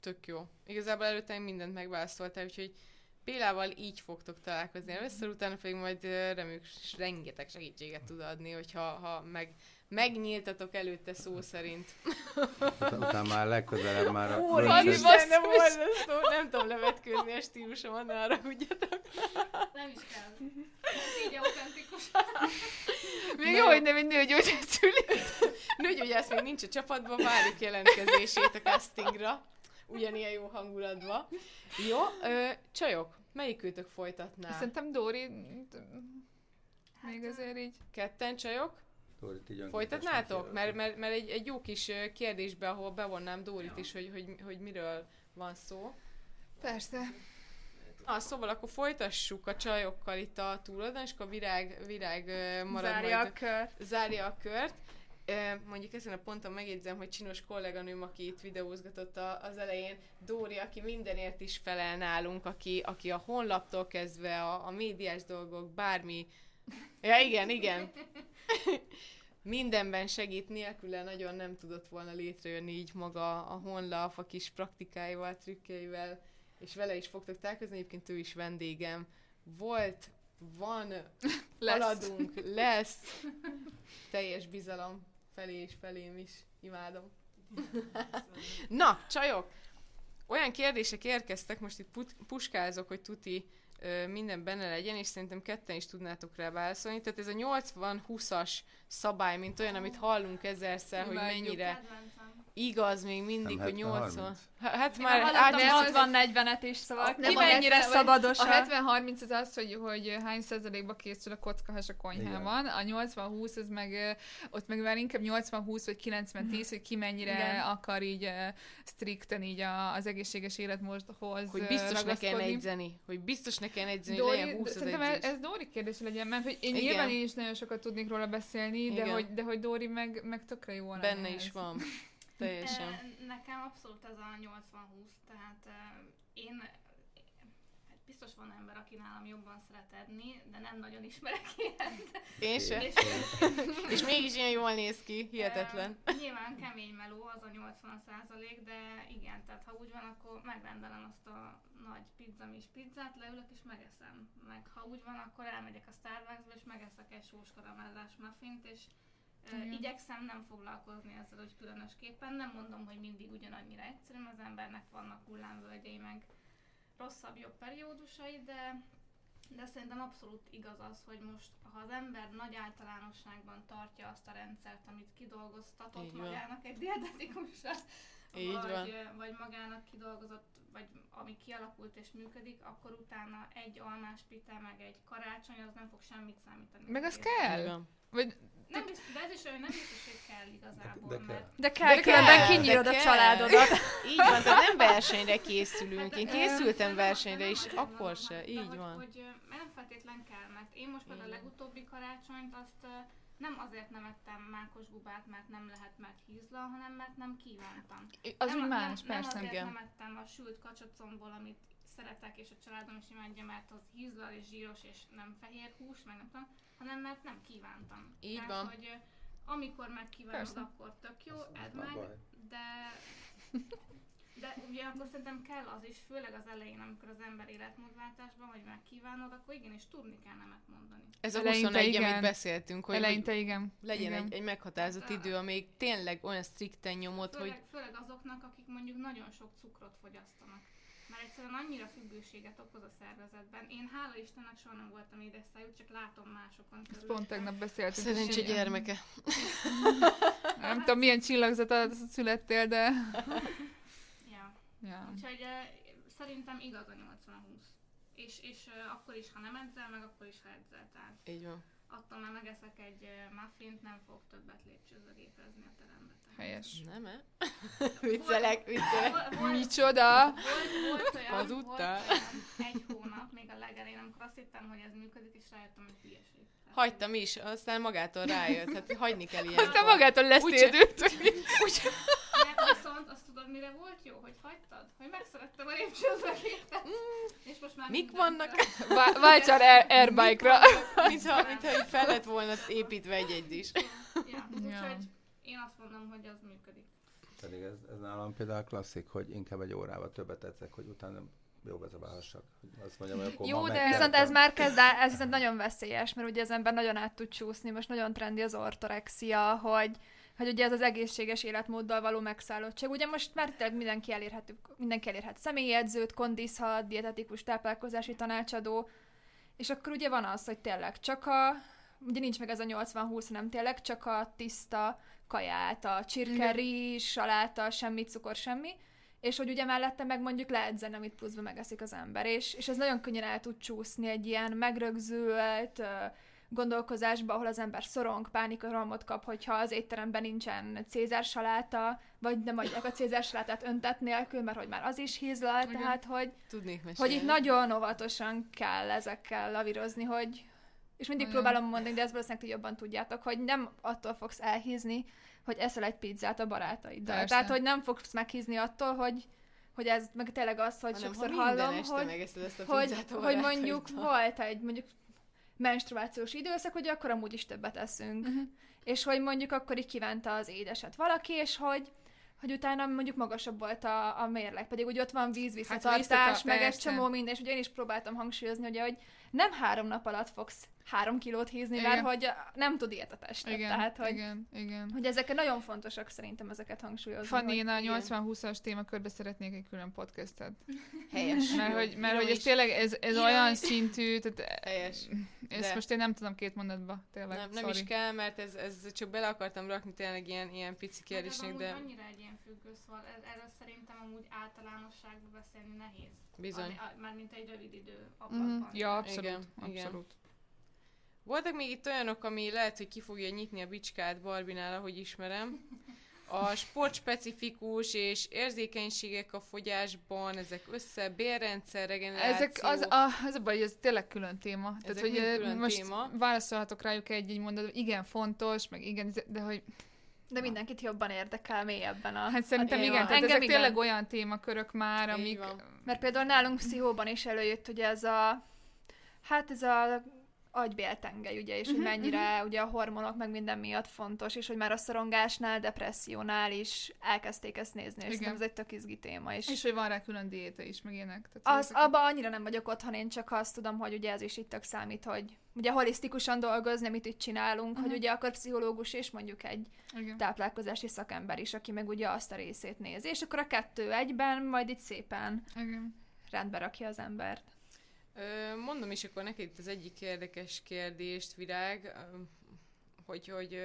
Tök jó. Igazából előtte én mindent megválaszoltál, úgyhogy Bélával így fogtok találkozni először, utána pedig majd reméljük rengeteg segítséget tud adni, hogyha ha meg, megnyíltatok előtte szó szerint. Utána, utána már legközelebb már a röntgen- basszus! Nem borzasztó, nem tudom levetkőzni a stílusomat, ne arra tudjatok. Nem is kell. Ez így autentikus. Még jó, hogy nem egy nőgyógyász szüli. Nőgyógyász még nincs a csapatban, várjuk jelentkezését a castingra. Ugyanilyen jó hangulatban. Jó, ö, csajok, melyikőtök folytatná? Szerintem Dóri Hát, még azért így. Ketten csajok? Dórit így Folytatnátok? Mert, mert, mert egy, egy jó kis kérdésbe, ahol bevonnám Dórit is, hogy, hogy, hogy miről van szó. Persze. Na, szóval akkor folytassuk a csajokkal itt a túloldalon, és akkor virág, virág marad Zárja majd a kört. zárja a kört. Mondjuk ezen a ponton megjegyzem, hogy csinos kolléganőm, aki itt videózgatott az elején, Dóri, aki mindenért is felel nálunk, aki, aki a honlaptól kezdve a, a médiás dolgok, bármi. Ja, igen, igen. Mindenben segít, nélküle nagyon nem tudott volna létrejönni így maga a honlap, a kis praktikáival, trükkeivel, és vele is fogtok találkozni, egyébként ő is vendégem. Volt, van, Lesz. haladunk, lesz. Teljes bizalom felé és felém is. Imádom. Na, csajok! Olyan kérdések érkeztek, most itt put- puskázok, hogy tuti ö, minden benne legyen, és szerintem ketten is tudnátok rá válaszolni. Tehát ez a 80-20-as szabály, mint olyan, amit hallunk ezerszer, hogy mennyire Kedvencem. Igaz még mindig, Nem hogy 80... 70-30? Hát, Én már hallottam át... 80-40-et is, szóval Nem ki a mennyire 70 szabados A 70-30 az az, hogy, hogy hány százalékba készül a kockahas a konyhában, a 80-20 az meg, ott meg már inkább 80-20 vagy 90-10, hogy ki mennyire Igen. akar így strikten így a, az egészséges életmódhoz hogy biztos ne kell edzeni, hogy biztos ne kell edzeni, Dori, legyen 20 az szerintem ez, edzés. ez Dori kérdés legyen, mert hogy én Igen. nyilván én is nagyon sokat tudnék róla beszélni, de hogy, de hogy Dori meg, meg tökre jó Benne ehhez. is van. Teljesen. Nekem abszolút ez a 80-20, tehát eh, én hát biztos van ember, aki nálam jobban szeret edni, de nem nagyon ismerek ilyet. Én sem. És, És mégis ilyen jól néz ki, hihetetlen. eh, nyilván kemény meló az a 80% de igen, tehát ha úgy van, akkor megrendelem azt a nagy pizzamis pizzát, leülök és megeszem. Meg ha úgy van, akkor elmegyek a Starbucksba és megeszek egy sós karamellás muffint, és Igen. igyekszem nem foglalkozni ezzel, hogy különösképpen. Nem mondom, hogy mindig ugyanannyira egyszerű, mert az embernek vannak hullámvölgyei, meg rosszabb, jobb periódusai, de de szerintem abszolút igaz az, hogy most, ha az ember nagy általánosságban tartja azt a rendszert, amit kidolgoztatott van. magának egy dietetikusra, Így vagy, van. vagy magának kidolgozott, vagy ami kialakult és működik, akkor utána egy almás pite, meg egy karácsony, az nem fog semmit számítani. Meg az kell. van. Vagy Nem biztos, de ez is olyan, nem biztos, hogy kell igazából, De- de kell. mert De kell, De különben kell, kinyírod de a családodat. Így van, tehát nem versenyre készülünk. Én Hát, készültem ö, versenyre, nem- és nem akkor se. de Így hogy, van. Hogy, mert nem feltétlen kell, mert én most például a legutóbbi karácsonyt azt nem azért nem ettem mákos bubát, mert nem lehet, mert hízla, hanem mert nem kívántam. az nem, úgy nem, más, nem persze. azért igen. nem ettem a sült kacsacomból, amit szeretek, és a családom is imádja, mert az hízlal és zsíros, és nem fehér hús, meg nem tudom, hanem mert nem kívántam. Így Tehát, van. hogy amikor megkívánod, Persze. akkor tök jó, edd nem meg, baj. de de ugye akkor szerintem kell az is, főleg az elején, amikor az ember életmódváltásban vagy megkívánod, akkor igenis tudni kell nemet mondani. Ez a Eleinte 21, igen. amit beszéltünk, hogy, Eleinte igen. legyen igen. egy, egy meghatározott Hát, idő, amíg tényleg olyan strikten nyomod, hogy Főleg, főleg azoknak, akik mondjuk nagyon sok cukrot fogyasztanak. Mert egyszerűen annyira függőséget okoz a szervezetben. Én hála Istennek soha nem voltam édesszájú, csak látom másokon Ezt pont tegnap beszéltünk. szerencse és- gyermeke. Nem tudom, milyen csillagzata születtél, de... Ja. Úgyhogy uh, szerintem igaz a 80-20. És, és uh, akkor is, ha nem edzel, meg akkor is, ha edzel. Tehát Így van. attól már megeszek egy uh, muffint, nem fog többet lépcsőzőgépezni a terembe. Helyes. Nem, eh? viccelek, viccelek. Volt, Micsoda? volt, volt olyan, volt olyan egy hónap, még a legelején, amikor azt hittem, hogy ez működik, és rájöttem, hogy hülyeség. Hagytam is, aztán magától rájött. Hát hagyni kell ilyen. Aztán magától leszédült. Mert viszont azt tudod, mire volt jó, hogy hagytad? Hogy megszerettem a lépcsőzőgépet. És most már Mm. Mik vannak? Vá- Váltsál air- airbike-ra. Mintha, mintha így fel lett volna építve egy egyzés. Ja, Ja. úgyhogy én azt mondom, hogy az működik. Pedig ez, ez nálam például klasszik, hogy inkább egy órával többet edzek, hogy utána jó vezabálhassak. Azt mondjam, hogy akkor Jó, de-. Viszont ez már kezd, ez viszont nagyon veszélyes, mert ugye az ember nagyon át tud csúszni, most nagyon trendi az ortorexia, hogy, hogy ugye ez az egészséges életmóddal való megszállottság. Ugye most már tényleg mindenki elérhető, mindenki elérhet személyi edzőt, kondizhat, dietetikus táplálkozási tanácsadó, és akkor ugye van az, hogy tényleg csak a, ugye nincs meg ez a 80-20, hanem tényleg csak a tiszta kaját, a csirke, Igen. rizs, saláta, semmi cukor, semmi, és hogy ugye mellette meg mondjuk leedzen, amit pluszba megeszik az ember, és, és ez nagyon könnyen el tud csúszni egy ilyen megrögzült gondolkozásba, ahol az ember szorong, pánikoromot kap, hogyha az étteremben nincsen cézár saláta, vagy nem adják a cézár salátát öntet nélkül, mert hogy már az is hízlal, tehát hogy, Tudnék mesélni. hogy itt nagyon óvatosan kell ezekkel lavírozni, hogy és mindig Nagyon. próbálom mondani, de ezt valószínűleg ti jobban tudjátok, hogy nem attól fogsz elhízni, hogy eszel egy pizzát a barátaiddal. Persze. Tehát, hogy nem fogsz meghízni attól, hogy, hogy ez meg tényleg az, hogy Hanem, sokszor ha hallom, hogy, hogy, hogy mondjuk volt egy mondjuk menstruációs időszak, hogy akkor amúgy is többet eszünk. Mhm. És hogy mondjuk akkor így kívánta az édeset valaki, és hogy hogy utána mondjuk magasabb volt a, a mérleg, pedig úgy ott van víz visszatartás, visszatart- meg egy csomó minden, és ugye én is próbáltam hangsúlyozni, ugye, hogy nem három nap alatt fogsz három kilót hízni, Igen. mert hogy nem tud ilyet a tested. Igen, Tehát, hogy, igen, igen. hogy ezek nagyon fontosak szerintem ezeket hangsúlyozni. Fanni, én a igen. 80-20-as témakörbe szeretnék egy külön podcastet. Helyes. Mert hogy, mert hogy ez is. tényleg, ez, ez olyan szintű, tehát Helyes. ezt De. most én nem tudom két mondatba, tényleg, Nem, nem sorry. is kell, mert ez, ez csak bele akartam rakni tényleg ilyen, ilyen pici kérdésnek, de annyira egy ilyen függő, szóval erről szerintem amúgy általánosságban beszélni nehéz. bizony. Mármint egy rövid idő ablakban. Mhm. Ja, abszolút, Igen, igen. Voltak még itt olyanok, ami lehet, hogy ki fogja nyitni a bicskát Barbinál, ahogy ismerem. a sportspecifikus és érzékenységek a fogyásban, ezek össze, bérrendszer, regeneráció. Ezek az, a, az a baj, hogy ez tényleg külön téma. Ezek Tehát, hogy külön most téma. válaszolhatok rájuk egy-egy mondat, igen, fontos, meg igen, de hogy De mindenkit jobban érdekel mélyebben a... hát szerintem Így igen, van. tehát Engem ezek igen. tényleg olyan témakörök már, amik... Mert például nálunk pszichóban is előjött ugye ez a, hát ez a agybéltengely, ugye, és hogy Mhm, mennyire ugye a hormonok meg minden miatt fontos, és hogy már a szorongásnál, depressziónál is elkezdték ezt nézni, és ez egy tök izgi téma. És, És hogy van rá külön diéta is, meg ilyenek. Tehát az, ezek- abban annyira nem vagyok otthon, én csak azt tudom, hogy ugye ez is itt tök számít, hogy ugye holisztikusan dolgozni, amit itt csinálunk, hogy Mhm. ugye akkor pszichológus és mondjuk egy igen. táplálkozási szakember is, aki meg ugye azt a részét nézi, és akkor a kettő egyben majd itt szépen igen. rendbe rakja az embert. Mondom is akkor neked itt az egyik érdekes kérdést, Virág, hogy, hogy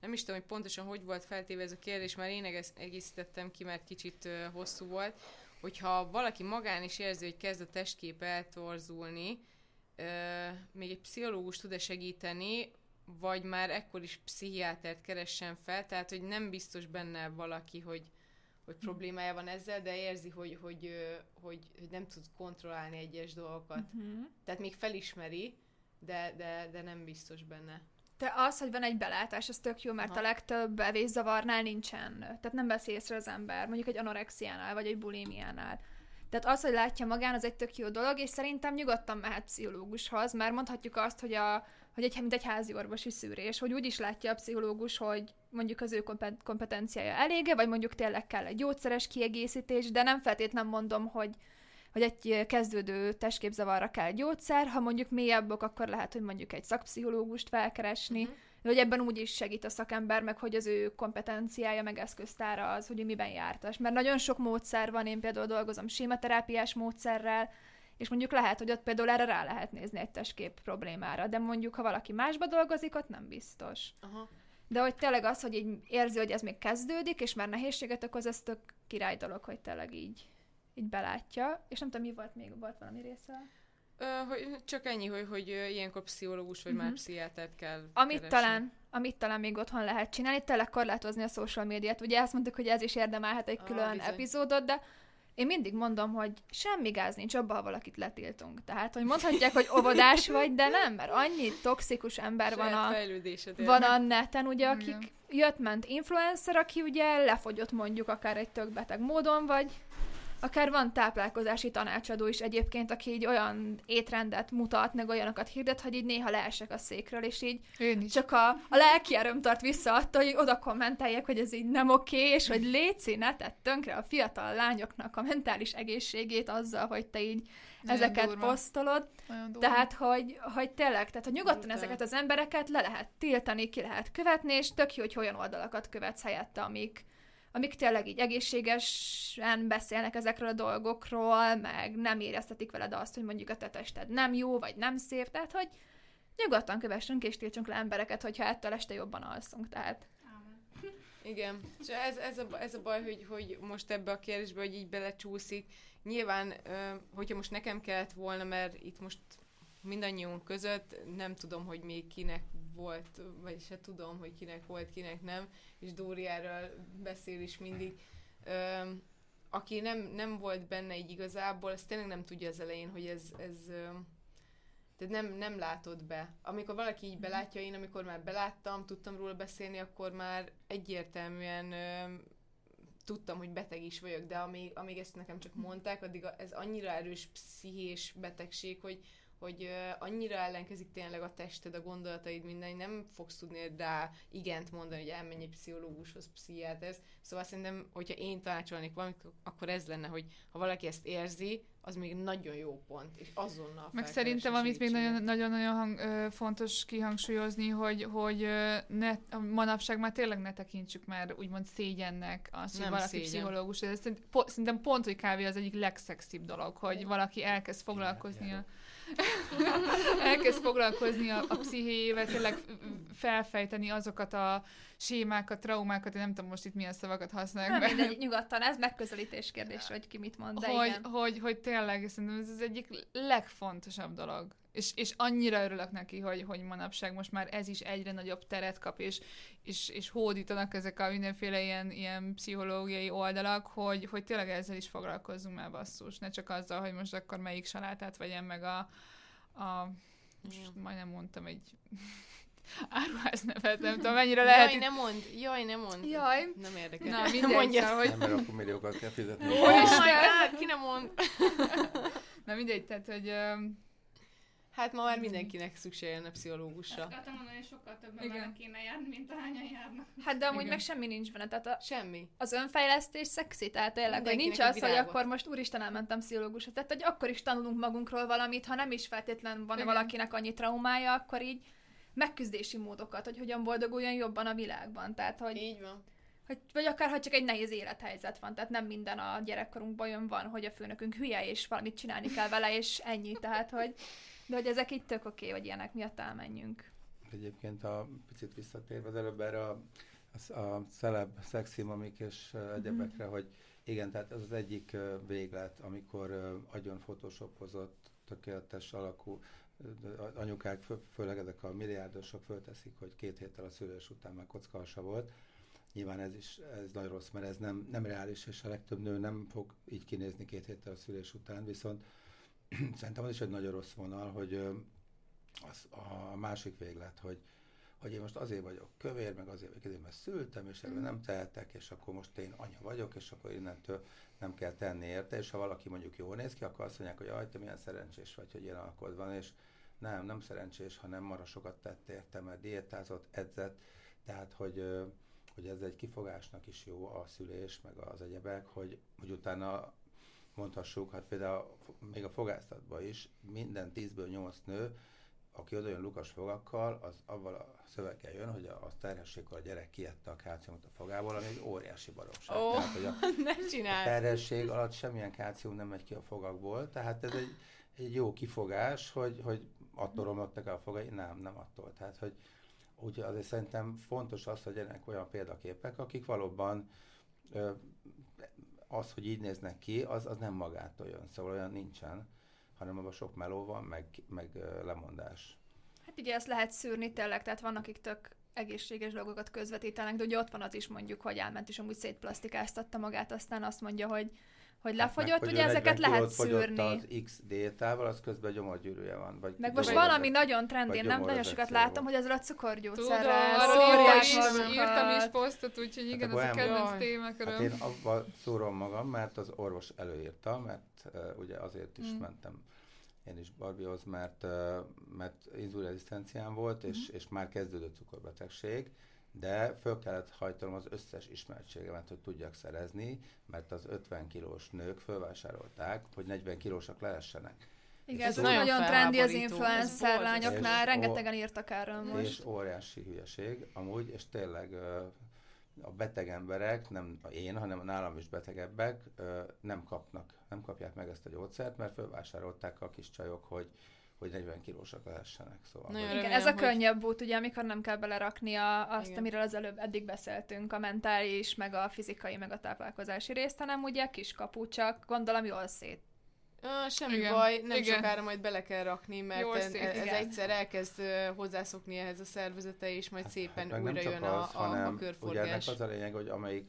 nem is tudom, hogy pontosan hogy volt feltéve ez a kérdés, már én egész- egészítettem ki, mert kicsit hosszú volt, hogyha valaki magán is érzi, hogy kezd a testkép eltorzulni, még egy pszichológus tud-e segíteni, vagy már ekkor is pszichiátert keressen fel, tehát hogy nem biztos benne valaki, hogy hogy problémája van ezzel, de érzi, hogy, hogy, hogy, hogy nem tud kontrollálni egyes dolgokat. Uh-huh. Tehát még felismeri, de, de, de nem biztos benne. Te az, hogy van egy belátás, az tök jó, mert Aha. a legtöbb evészavarnál nincsen. Tehát nem vesz észre az ember, mondjuk egy anorexiánál, vagy egy bulimiánál. Tehát az, hogy látja magán, az egy tök jó dolog, és szerintem nyugodtan mehet pszichológushoz, mert mondhatjuk azt, hogy, a, hogy egy, mint egy házi orvosi szűrés, hogy úgy is látja a pszichológus, hogy mondjuk az ő kompet- kompetenciája elége, vagy mondjuk tényleg kell egy gyógyszeres kiegészítés, de nem feltétlenül mondom, hogy hogy egy kezdődő testképzavarra kell gyógyszer, ha mondjuk mélyebb ok, akkor lehet, hogy mondjuk egy szakpszichológust felkeresni, de hogy ebben úgy is segít a szakember, meg hogy az ő kompetenciája, meg eszköztára az, hogy ő miben jártas. Mert nagyon sok módszer van, én például dolgozom sématerápiás módszerrel, és mondjuk lehet, hogy ott például erre rá lehet nézni egy testkép problémára, de mondjuk, ha valaki másba dolgozik, ott nem biztos. Aha. De hogy tényleg az, hogy így érzi, hogy ez még kezdődik, és már nehézséget okoz, ez tök király dolog, hogy tényleg így, így belátja. És nem tudom, mi volt még, volt valami része? Ö, hogy csak ennyi, hogy, hogy ilyenkor pszichológus vagy Mhm. már pszichiátert kell Amit keresni. talán, amit talán még otthon lehet csinálni, tényleg korlátozni a social médiát. Ugye azt mondtuk, hogy ez is érdemelhet egy Ah, külön bizony. epizódot, de én mindig mondom, hogy semmi gáz nincs abban, valakit letiltunk. Tehát, hogy mondhatják, hogy óvodás vagy, de nem, mert annyi toxikus ember van a, van a neten, ugye, akik Igen. jött-ment influencer, aki ugye lefogyott mondjuk akár egy tök beteg módon, vagy akár van táplálkozási tanácsadó is egyébként, aki így olyan étrendet mutat, meg olyanokat hirdet, hogy így néha leesek a székről, és így Én is. csak a, a lelki erőm tart vissza attól, hogy oda kommenteljek, hogy ez így nem oké, és hogy léci, ne tedd tönkre a fiatal lányoknak a mentális egészségét azzal, hogy te így Nagyon ezeket durva. posztolod. Durva. Tehát, hogy, hogy tényleg, tehát, hogy nyugodtan Brutál. ezeket az embereket le lehet tiltani, ki lehet követni, és tök jó, hogy olyan oldalakat követsz helyette, amik, amik tényleg így egészségesen beszélnek ezekről a dolgokról, meg nem éreztetik veled azt, hogy mondjuk a te tested nem jó, vagy nem szép, tehát, hogy nyugodtan kövessünk és tiltsunk le embereket, hogyha ettől este jobban alszunk, tehát. Igen, és ez, ez, a, ez a baj, hogy, hogy most ebbe a kérdésbe, hogy így belecsúszik. Nyilván, hogyha most nekem kellett volna, mert itt most mindannyiunk között nem tudom, hogy még kinek volt, vagy se tudom, hogy kinek volt, kinek nem, és Dóri erről beszél is mindig. Ö, aki nem, nem volt benne így igazából, az tényleg nem tudja az elején, hogy ez, ez tehát nem, nem látod be. Amikor valaki így belátja, én amikor már beláttam, tudtam róla beszélni, akkor már egyértelműen ö, tudtam, hogy beteg is vagyok, de amíg, amíg ezt nekem csak mondták, addig ez annyira erős pszichés betegség, hogy, hogy annyira ellenkezik tényleg a tested, a gondolataid, minden, nem fogsz tudni rá igent mondani, hogy elmenj egy pszichológushoz, pszichiáterhez. Szóval szerintem, hogyha én tanácsolnék valamit, akkor ez lenne, hogy ha valaki ezt érzi, az még nagyon jó pont, és azonnal Meg szerintem, amit még nagyon-nagyon hang, ö, fontos kihangsúlyozni, hogy, hogy ö, ne, a manapság már tényleg ne tekintsük már úgymond szégyennek az, hogy Nem valaki szégyen. pszichológus. Ez szerint- po, szerintem pont, hogy kávé az egyik legszexibb dolog, hogy valaki elkezd foglalkozni a, elkezd foglalkozni a, a pszichéjével, tényleg felfejteni azokat a sémákat, traumákat, én nem tudom most itt milyen szavakat használják. Nem be. mindegy, nyugodtan, ez megközelítés kérdés, hogy ki mit mond, de hogy, igen. hogy, hogy tényleg szerintem ez az egyik legfontosabb dolog. És, és annyira örülök neki, hogy, hogy manapság most már ez is egyre nagyobb teret kap, és, és, és hódítanak ezek a mindenféle ilyen, ilyen pszichológiai oldalak, hogy, hogy tényleg ezzel is foglalkozzunk már basszus. Ne csak azzal, hogy most akkor melyik salátát vegyem meg a, a most majdnem mondtam egy áruház nevet, nem tudom, mennyire lehet. Jaj, nem mond, jaj, nem mond. Jaj. Nem érdekel. Na, mindegy, Mondja. szóval, hogy Nem, mert akkor milliókat kell fizetni. Ó, Oh Isten! Ki nem mond? Na mindegy, tehát, hogy Hát ma már mindenkinek szüksége lenne pszichológusra. Ezt akartam mondani, hogy sokkal többen Igen. kéne járni, mint ahányan járnak. Hát de amúgy Igen. meg semmi nincs benne, tehát a, Semmi. az önfejlesztés szexi, tehát tényleg, hogy nincs az, hogy virágot. akkor most úristen elmentem pszichológusra, tehát hogy akkor is tanulunk magunkról valamit, ha nem is feltétlen van Igen. valakinek annyi traumája, akkor így megküzdési módokat, hogy hogyan boldoguljon jobban a világban, tehát hogy, Így van. hogy vagy akár ha csak egy nehéz élethelyzet van, tehát nem minden a gyerekkorunkban olyan van, hogy a főnökünk hülye, és valamit csinálni kell vele, és ennyi, tehát hogy de hogy ezek itt tök oké, hogy ilyenek miatt elmenjünk. Egyébként a picit visszatérve az előbb erre a, a, a celeb, szeximamik és uh, egyebekre, hogy igen, tehát ez az egyik véglet, amikor agyon photoshopozott, tökéletes alakú anyukák, fő, főleg ezek a milliárdosok fölteszik, hogy két héttel a szülés után már kockahasa volt. Nyilván ez is ez nagyon rossz, mert ez nem, nem reális, és a legtöbb nő nem fog így kinézni két héttel a szülés után, viszont szerintem az is egy nagyon rossz vonal, hogy az a másik véglet, hogy, hogy én most azért vagyok kövér, meg azért vagyok, ezért, mert szültem, és erről nem tehetek, és akkor most én anya vagyok, és akkor innentől nem kell tenni érte, és ha valaki mondjuk jól néz ki, akkor azt mondják, hogy jaj, te milyen szerencsés vagy, hogy ilyen alkod van, és nem, nem szerencsés, hanem marha sokat tett érte, mert diétázott, edzett, tehát, hogy, hogy ez egy kifogásnak is jó a szülés, meg az egyebek, hogy, hogy utána mondhassuk, hát például még a fogászatban is minden 10-ből 8 nő, aki oda jön lukas fogakkal, az avval a szöveggel jön, hogy a, a terhességkor a gyerek kiette a kálciumot a fogából, ami egy óriási baromság. Ó. Tehát, hogy a, a terhesség alatt semmilyen kálcium nem megy ki a fogakból, tehát ez egy, egy jó kifogás, hogy, hogy attól romlottak el a fogai, nem, nem attól. Tehát, hogy úgy azért szerintem fontos az, hogy legyenek olyan példaképek, akik valóban ö, az, hogy így néznek ki, az, az nem magától jön, szóval olyan nincsen, hanem abban sok meló van, meg, meg lemondás. Hát ugye ezt lehet szűrni tényleg, tehát vannak, akik tök egészséges dolgokat közvetítenek, de ugye ott van az is mondjuk, hogy elment és amúgy szétplasztikáztatta magát, aztán azt mondja, hogy, hogy lefogyott, Hát Meg, ugye hogy ő ezeket 40 lehet szűrni. az X diétával, az közben gyomorgyűrűje van. Vagy Meg most valami nagyon trend, vagy én nem nagyon sokat látom, hogy ezzel a cukorgyógyszerrel szórják is, írtam is posztot, úgyhogy igen, akkor ez a kedvenc témaköröm. Hát én abban szúrom magam, mert az orvos előírta, mert uh, ugye azért is Mm. mm. mentem én is Barbiehoz, mert, uh, mert inzulinrezisztenciám volt, és, és már kezdődött cukorbetegség, de föl kellett hajtanom az összes ismertségemet, hogy tudjak szerezni, mert az 50 kilós nők fölvásárolták, hogy 40 kilósak lehessenek. Igen, És ez ez nagyon nagyon trendi az influencer lányoknál, És rengetegen írtak erről És most. óriási hülyeség amúgy, és tényleg a beteg emberek, nem én, hanem nálam is betegebbek nem kapnak, nem kapják meg ezt a gyógyszert, mert fölvásárolták a kis csajok, hogy, hogy 40 kilósak lehessenek. Szóval, Nagyon hogy- Igen, ez a hogy- könnyebb út, ugye, amikor nem kell belerakni a, azt, Igen. amiről az előbb eddig beszéltünk, a mentális, meg a fizikai, meg a táplálkozási részt, hanem ugye kis kapu, csak gondolom jól szét. Ah, semmi Igen, baj, nem igen. sokára majd bele kell rakni, mert Jól ez, igen. egyszer elkezd hozzászokni ehhez a szervezete, és majd szépen Hát újra jön a, az, a, hanem a ugye ennek körforgás. az a lényeg, hogy amelyik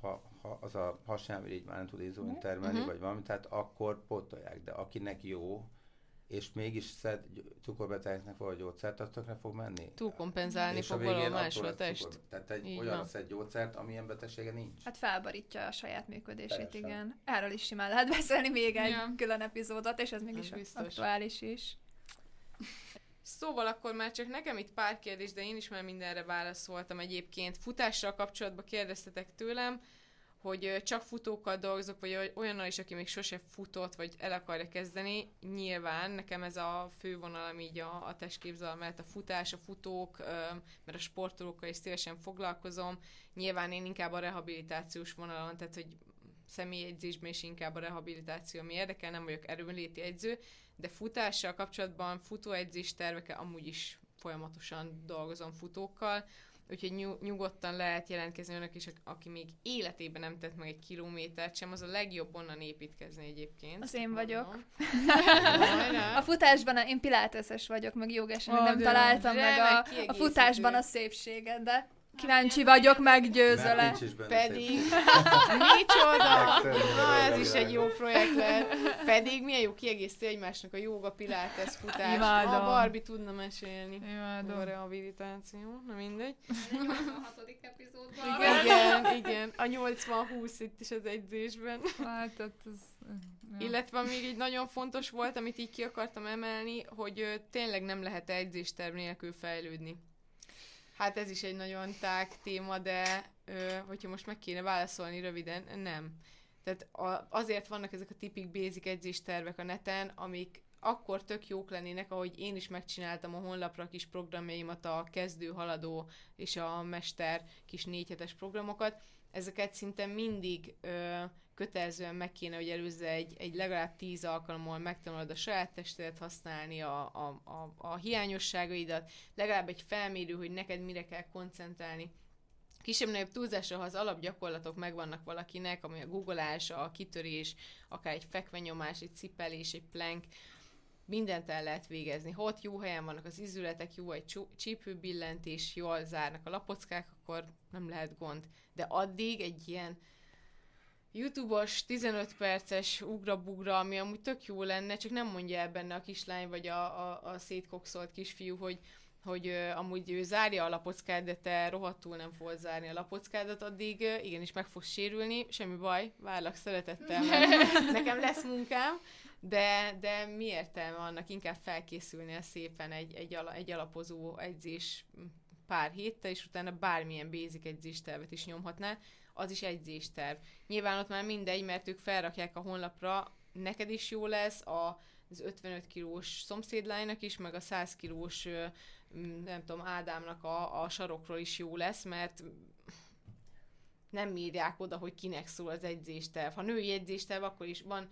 ha, ha az a hasnyálmirigy már nem tud inzulin termelni, Mhm. uh-huh. vagy valami, tehát akkor pótolják, de akinek jó, és mégis szed cukorbetegeknek valahogy gyógyszert, az tökre fog menni. Túl kompenzálni És fog valahol máshol a test. cukor- Tehát egy Így olyan van. szed gyógyszert, amilyen betegsége nincs. Hát felbarítja a saját működését, Teljesen. igen. Erről is simán lehet beszélni még egy Ja. külön epizódot, és ez mégis Az biztos. aktuális is. Szóval akkor már csak nekem itt pár kérdés, de én is már mindenre válaszoltam egyébként. Futással kapcsolatban kérdeztetek tőlem, hogy csak futókkal dolgozok, vagy oly- olyannal is, aki még sose futott, vagy el akarja kezdeni. Nyilván nekem ez a fő vonalam így a, a testképzalam mellett a futás, a futók, mert a sportolókkal is szívesen foglalkozom. Nyilván én inkább a rehabilitációs vonalon, tehát hogy személyegyzésben is inkább a rehabilitáció ami érdekel, nem vagyok erőnléti edző, de futással kapcsolatban futóedzés tervekkel amúgy is folyamatosan dolgozom futókkal. Úgyhogy nyug- nyugodtan lehet jelentkezni önök is, aki még életében nem tett meg egy kilométert sem, az a legjobb onnan építkezni egyébként. Az én vagyok. A futásban én pilateses vagyok, meg jogesen, még nem de találtam meg a, a futásban a szépséget, de kíváncsi vagyok, meggyőzöl Mert nincs is benne Pedig, micsoda! Na, ez is a egy jó projekt lehet. Pedig milyen jó kiegészítő egymásnak a jóga, pilates, futás. Imádom. A Barbie tudna mesélni. Imádom. A rehabilitáció, na mindegy. 86. epizódban. Igen, igen. A 80-20 itt is az edzésben. Hát, tehát ez... Ja. Illetve még egy nagyon fontos volt, amit így ki akartam emelni, hogy ö, tényleg nem lehet edzésterv nélkül fejlődni. Hát ez is egy nagyon tág téma, de ö, hogyha most meg kéne válaszolni röviden, nem. Tehát a, azért vannak ezek a tipik basic edzéstervek a neten, amik akkor tök jók lennének, ahogy én is megcsináltam a honlapra kis programjaimat, a kezdő, haladó és a mester kis négyhetes programokat. Ezeket szinte mindig ö, kötelezően meg kéne, hogy előzze egy, egy legalább tíz alkalommal megtanulod a saját testedet használni, a, a, a, a hiányosságaidat, legalább egy felmérő, hogy neked mire kell koncentrálni. Kisebb-nagyobb túlzásra, ha az alapgyakorlatok megvannak valakinek, ami a googolás, a kitörés, akár egy fekvenyomás, egy cipelés, egy plank, mindent el lehet végezni. Ha ott jó helyen vannak az izületek, jó egy csípőbillentés, jól zárnak a lapockák, akkor nem lehet gond. De addig egy ilyen YouTube-os 15 perces ugra-bugra, ami amúgy tök jó lenne, csak nem mondja el benne a kislány vagy a, a, a szétkokszolt kisfiú, hogy hogy ö, amúgy ő zárja a lapockát, de te rohadtul nem fogod zárni a lapockádat, addig ö, igenis meg fogsz sérülni, semmi baj, várlak szeretettel, mert nekem lesz munkám, de, de mi értelme annak, inkább felkészülnél szépen egy, egy, ala, egy alapozó edzés pár héttel, és utána bármilyen basic edzéstervet is nyomhatnál, az is edzésterv. Nyilván ott már mindegy, mert ők felrakják a honlapra, neked is jó lesz, a, az 55 kilós szomszédlánynak is, meg a 100 kilós, nem tudom, Ádámnak a, a sarokról is jó lesz, mert nem írják oda, hogy kinek szól az edzésterv. Ha női edzésterv, akkor is van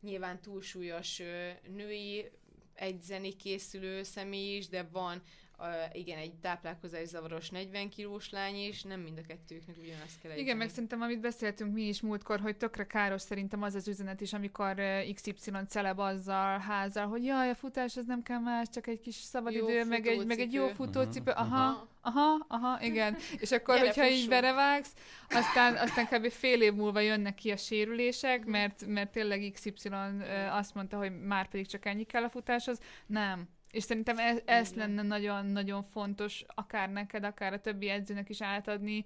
nyilván túlsúlyos női egyzeni készülő személy is, de van uh, igen, egy táplálkozás zavaros 40 kilós lány is, nem mind a kettőknek ugyanazt kell Igen, meg szerintem, amit beszéltünk mi is múltkor, hogy tökre káros szerintem az az üzenet is, amikor XY celeb azzal házal, hogy jaj, a futás az nem kell más, csak egy kis szabadidő, meg egy, meg egy jó futócipő. Mhm, Aha, aha, aha, igen. És akkor, Gyere, hogyha így fussunk. berevágsz, aztán, aztán kb. fél év múlva jönnek ki a sérülések, mert, mert tényleg XY azt mondta, hogy már pedig csak ennyi kell a futáshoz. Nem. És szerintem ez, ez Így van. lenne nagyon-nagyon fontos, akár neked, akár a többi edzőnek is átadni,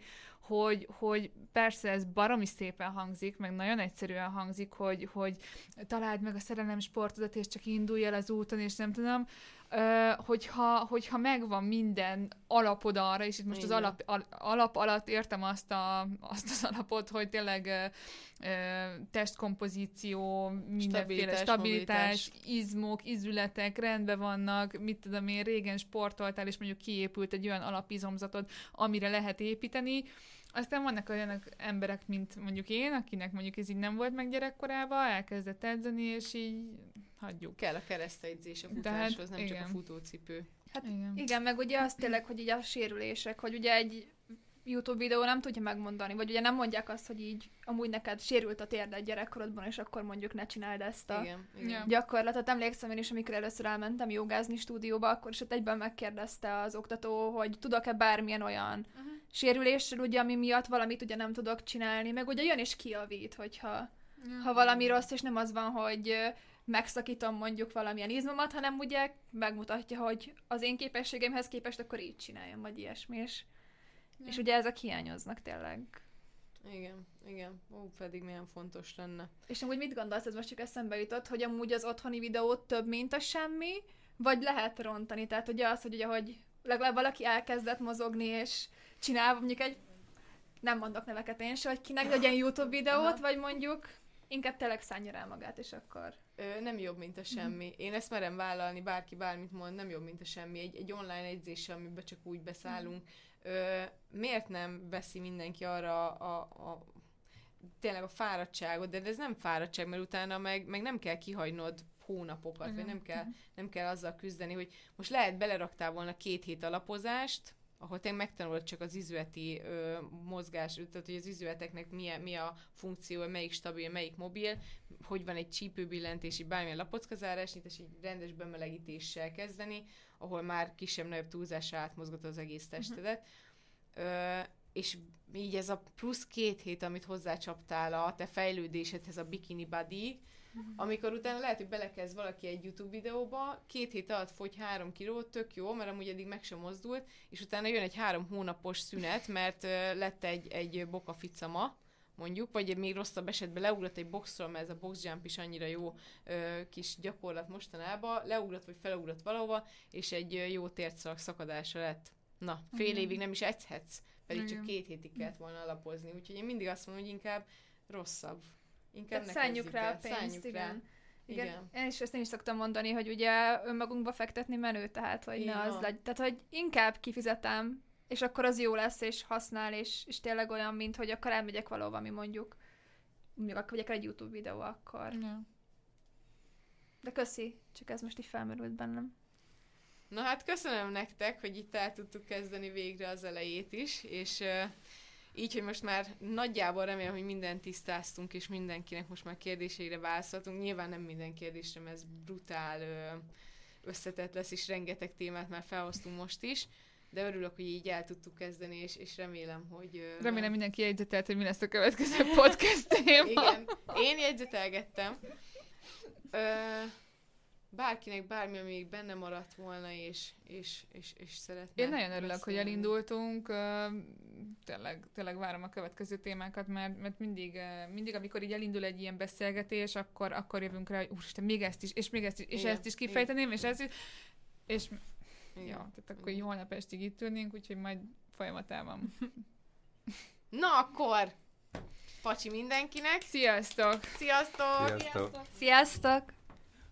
hogy, hogy persze ez baromi szépen hangzik, meg nagyon egyszerűen hangzik, hogy, hogy találd meg a szerelem sportodat, és csak indulj el az úton, és nem tudom, Ö, hogyha, hogyha megvan minden alapod arra, és itt most az Igen. alap, al, alap alatt értem azt, a, azt az alapot, hogy tényleg ö, ö, testkompozíció, mindenféle Stabilitás, stabilitás, izmok, izületek rendben vannak, mit tudom én, régen sportoltál, és mondjuk kiépült egy olyan alapizomzatod, amire lehet építeni, aztán vannak olyan emberek, mint mondjuk én, akinek mondjuk ez így nem volt meg gyerekkorában, elkezdett edzeni, és így hagyjuk. Kell a keresztegyzés a futáshoz, nem csak a igen. futócipő. Hát Igen. Igen, meg ugye az tényleg, hogy így a sérülések, hogy ugye egy YouTube videó nem tudja megmondani, vagy ugye nem mondják azt, hogy így amúgy neked sérült a térded gyerekkorodban, és akkor mondjuk ne csináld ezt a Igen, igen. Gyakorlatot. Emlékszem én is, amikor először elmentem jogázni stúdióba, akkor is ott egyben megkérdezte az oktató, hogy tudok-e bármilyen olyan Mhm. Sérülésről, ugye, ami miatt valamit ugye nem tudok csinálni, meg ugye jön és kijavít, hogyha Ja. ha valami rossz, és nem az van, hogy megszakítom mondjuk valamilyen izmomat, hanem ugye megmutatja, hogy az én képességemhez képest akkor így csináljam, vagy ilyesmi, és, és ugye ezek hiányoznak tényleg. Igen, igen. Ó, pedig milyen fontos lenne. És amúgy mit gondolsz, ez most csak eszembe jutott, hogy amúgy az otthoni videó több, mint a semmi, vagy lehet rontani? Tehát ugye az, hogy ugye, hogy legalább valaki elkezdett mozogni, és csinál mondjuk egy, nem mondok neveket én se, hogy kinek legyen YouTube videót, Aha. vagy mondjuk inkább tényleg szánja rá magát, és akkor... Ö, nem jobb, mint a semmi. Én ezt merem vállalni, bárki bármit mond, nem jobb, mint a semmi. Egy, egy online edzéssel, amiben csak úgy beszállunk. Ö, miért nem veszi mindenki arra a, a tényleg a fáradtságot, de ez nem fáradtság, mert utána meg, meg nem kell kihagynod hónapokat, vagy Igen. nem kell, nem kell azzal küzdeni, hogy most lehet beleraktál volna két hét alapozást, ahol te megtanulod csak az izületi ö, mozgás, tehát hogy az izületeknek milyen, mi a funkció, melyik stabil, melyik mobil, hogy van egy csípőbillentési, bármilyen lapockazárás, és egy rendes bemelegítéssel kezdeni, ahol már kisebb-nagyobb túlzásra átmozgat az egész testedet. Uh-huh. Ö, és így ez a plusz két hét, amit hozzácsaptál a te fejlődésedhez a bikini body. Amikor utána lehet, hogy belekezd valaki egy YouTube videóba, két hét alatt fogy három kilót, tök jó, mert amúgy eddig meg sem mozdult, és utána jön egy három hónapos szünet, mert lett egy, egy bokaficama, mondjuk, vagy még rosszabb esetben leugrott egy boxról, mert ez a box jump is annyira jó ö, kis gyakorlat mostanában, leugrott vagy felugrott valahova, és egy jó tércalak szakadása lett. Na, fél mm. évig nem is egyhetsz, pedig Igen. csak két hétig kellett volna alapozni, úgyhogy én mindig azt mondom, hogy inkább rosszabb. Inkább Tehát szálljuk rá a pénzt, igen. Igen. igen. Én is ezt én is szoktam mondani, hogy ugye önmagunkba fektetni menő, tehát hogy Igen. ne az legy. Tehát, hogy inkább kifizetem és akkor az jó lesz, és használ, és, és tényleg olyan, mint hogy akkor elmegyek valahova, ami mondjuk, még akkor egy YouTube videó, akkor. Ja. De köszi, csak ez most így felmerült bennem. Na hát köszönöm nektek, hogy itt el tudtuk kezdeni végre az elejét is, és uh, így, hogy most már nagyjából remélem, hogy mindent tisztáztunk, és mindenkinek most már kérdéseire válaszoltunk. Nyilván nem minden kérdésre, mert ez brutál uh, összetett lesz, és rengeteg témát már felhoztunk most is de örülök, hogy így el tudtuk kezdeni, és, és remélem, hogy... Remélem mindenki jegyzetelt, hogy mi lesz a következő podcast téma. Igen, én jegyzetelgettem. Ö, bárkinek bármi, ami még benne maradt volna, és, és, és, és szeretne. Én nagyon örülök, beszélni. hogy elindultunk. Tényleg, tényleg várom a következő témákat, mert, mert mindig, mindig, amikor így elindul egy ilyen beszélgetés, akkor, akkor jövünk rá, hogy úristen, még ezt is, és még ezt is, és Igen. ezt is kifejteném, és ez is, és igen. Ja, tehát akkor így holnap estig itt ülnénk, úgyhogy majd folyamatában. Na akkor! Pacsi mindenkinek! Sziasztok! Sziasztok! Sziasztok! Sziasztok!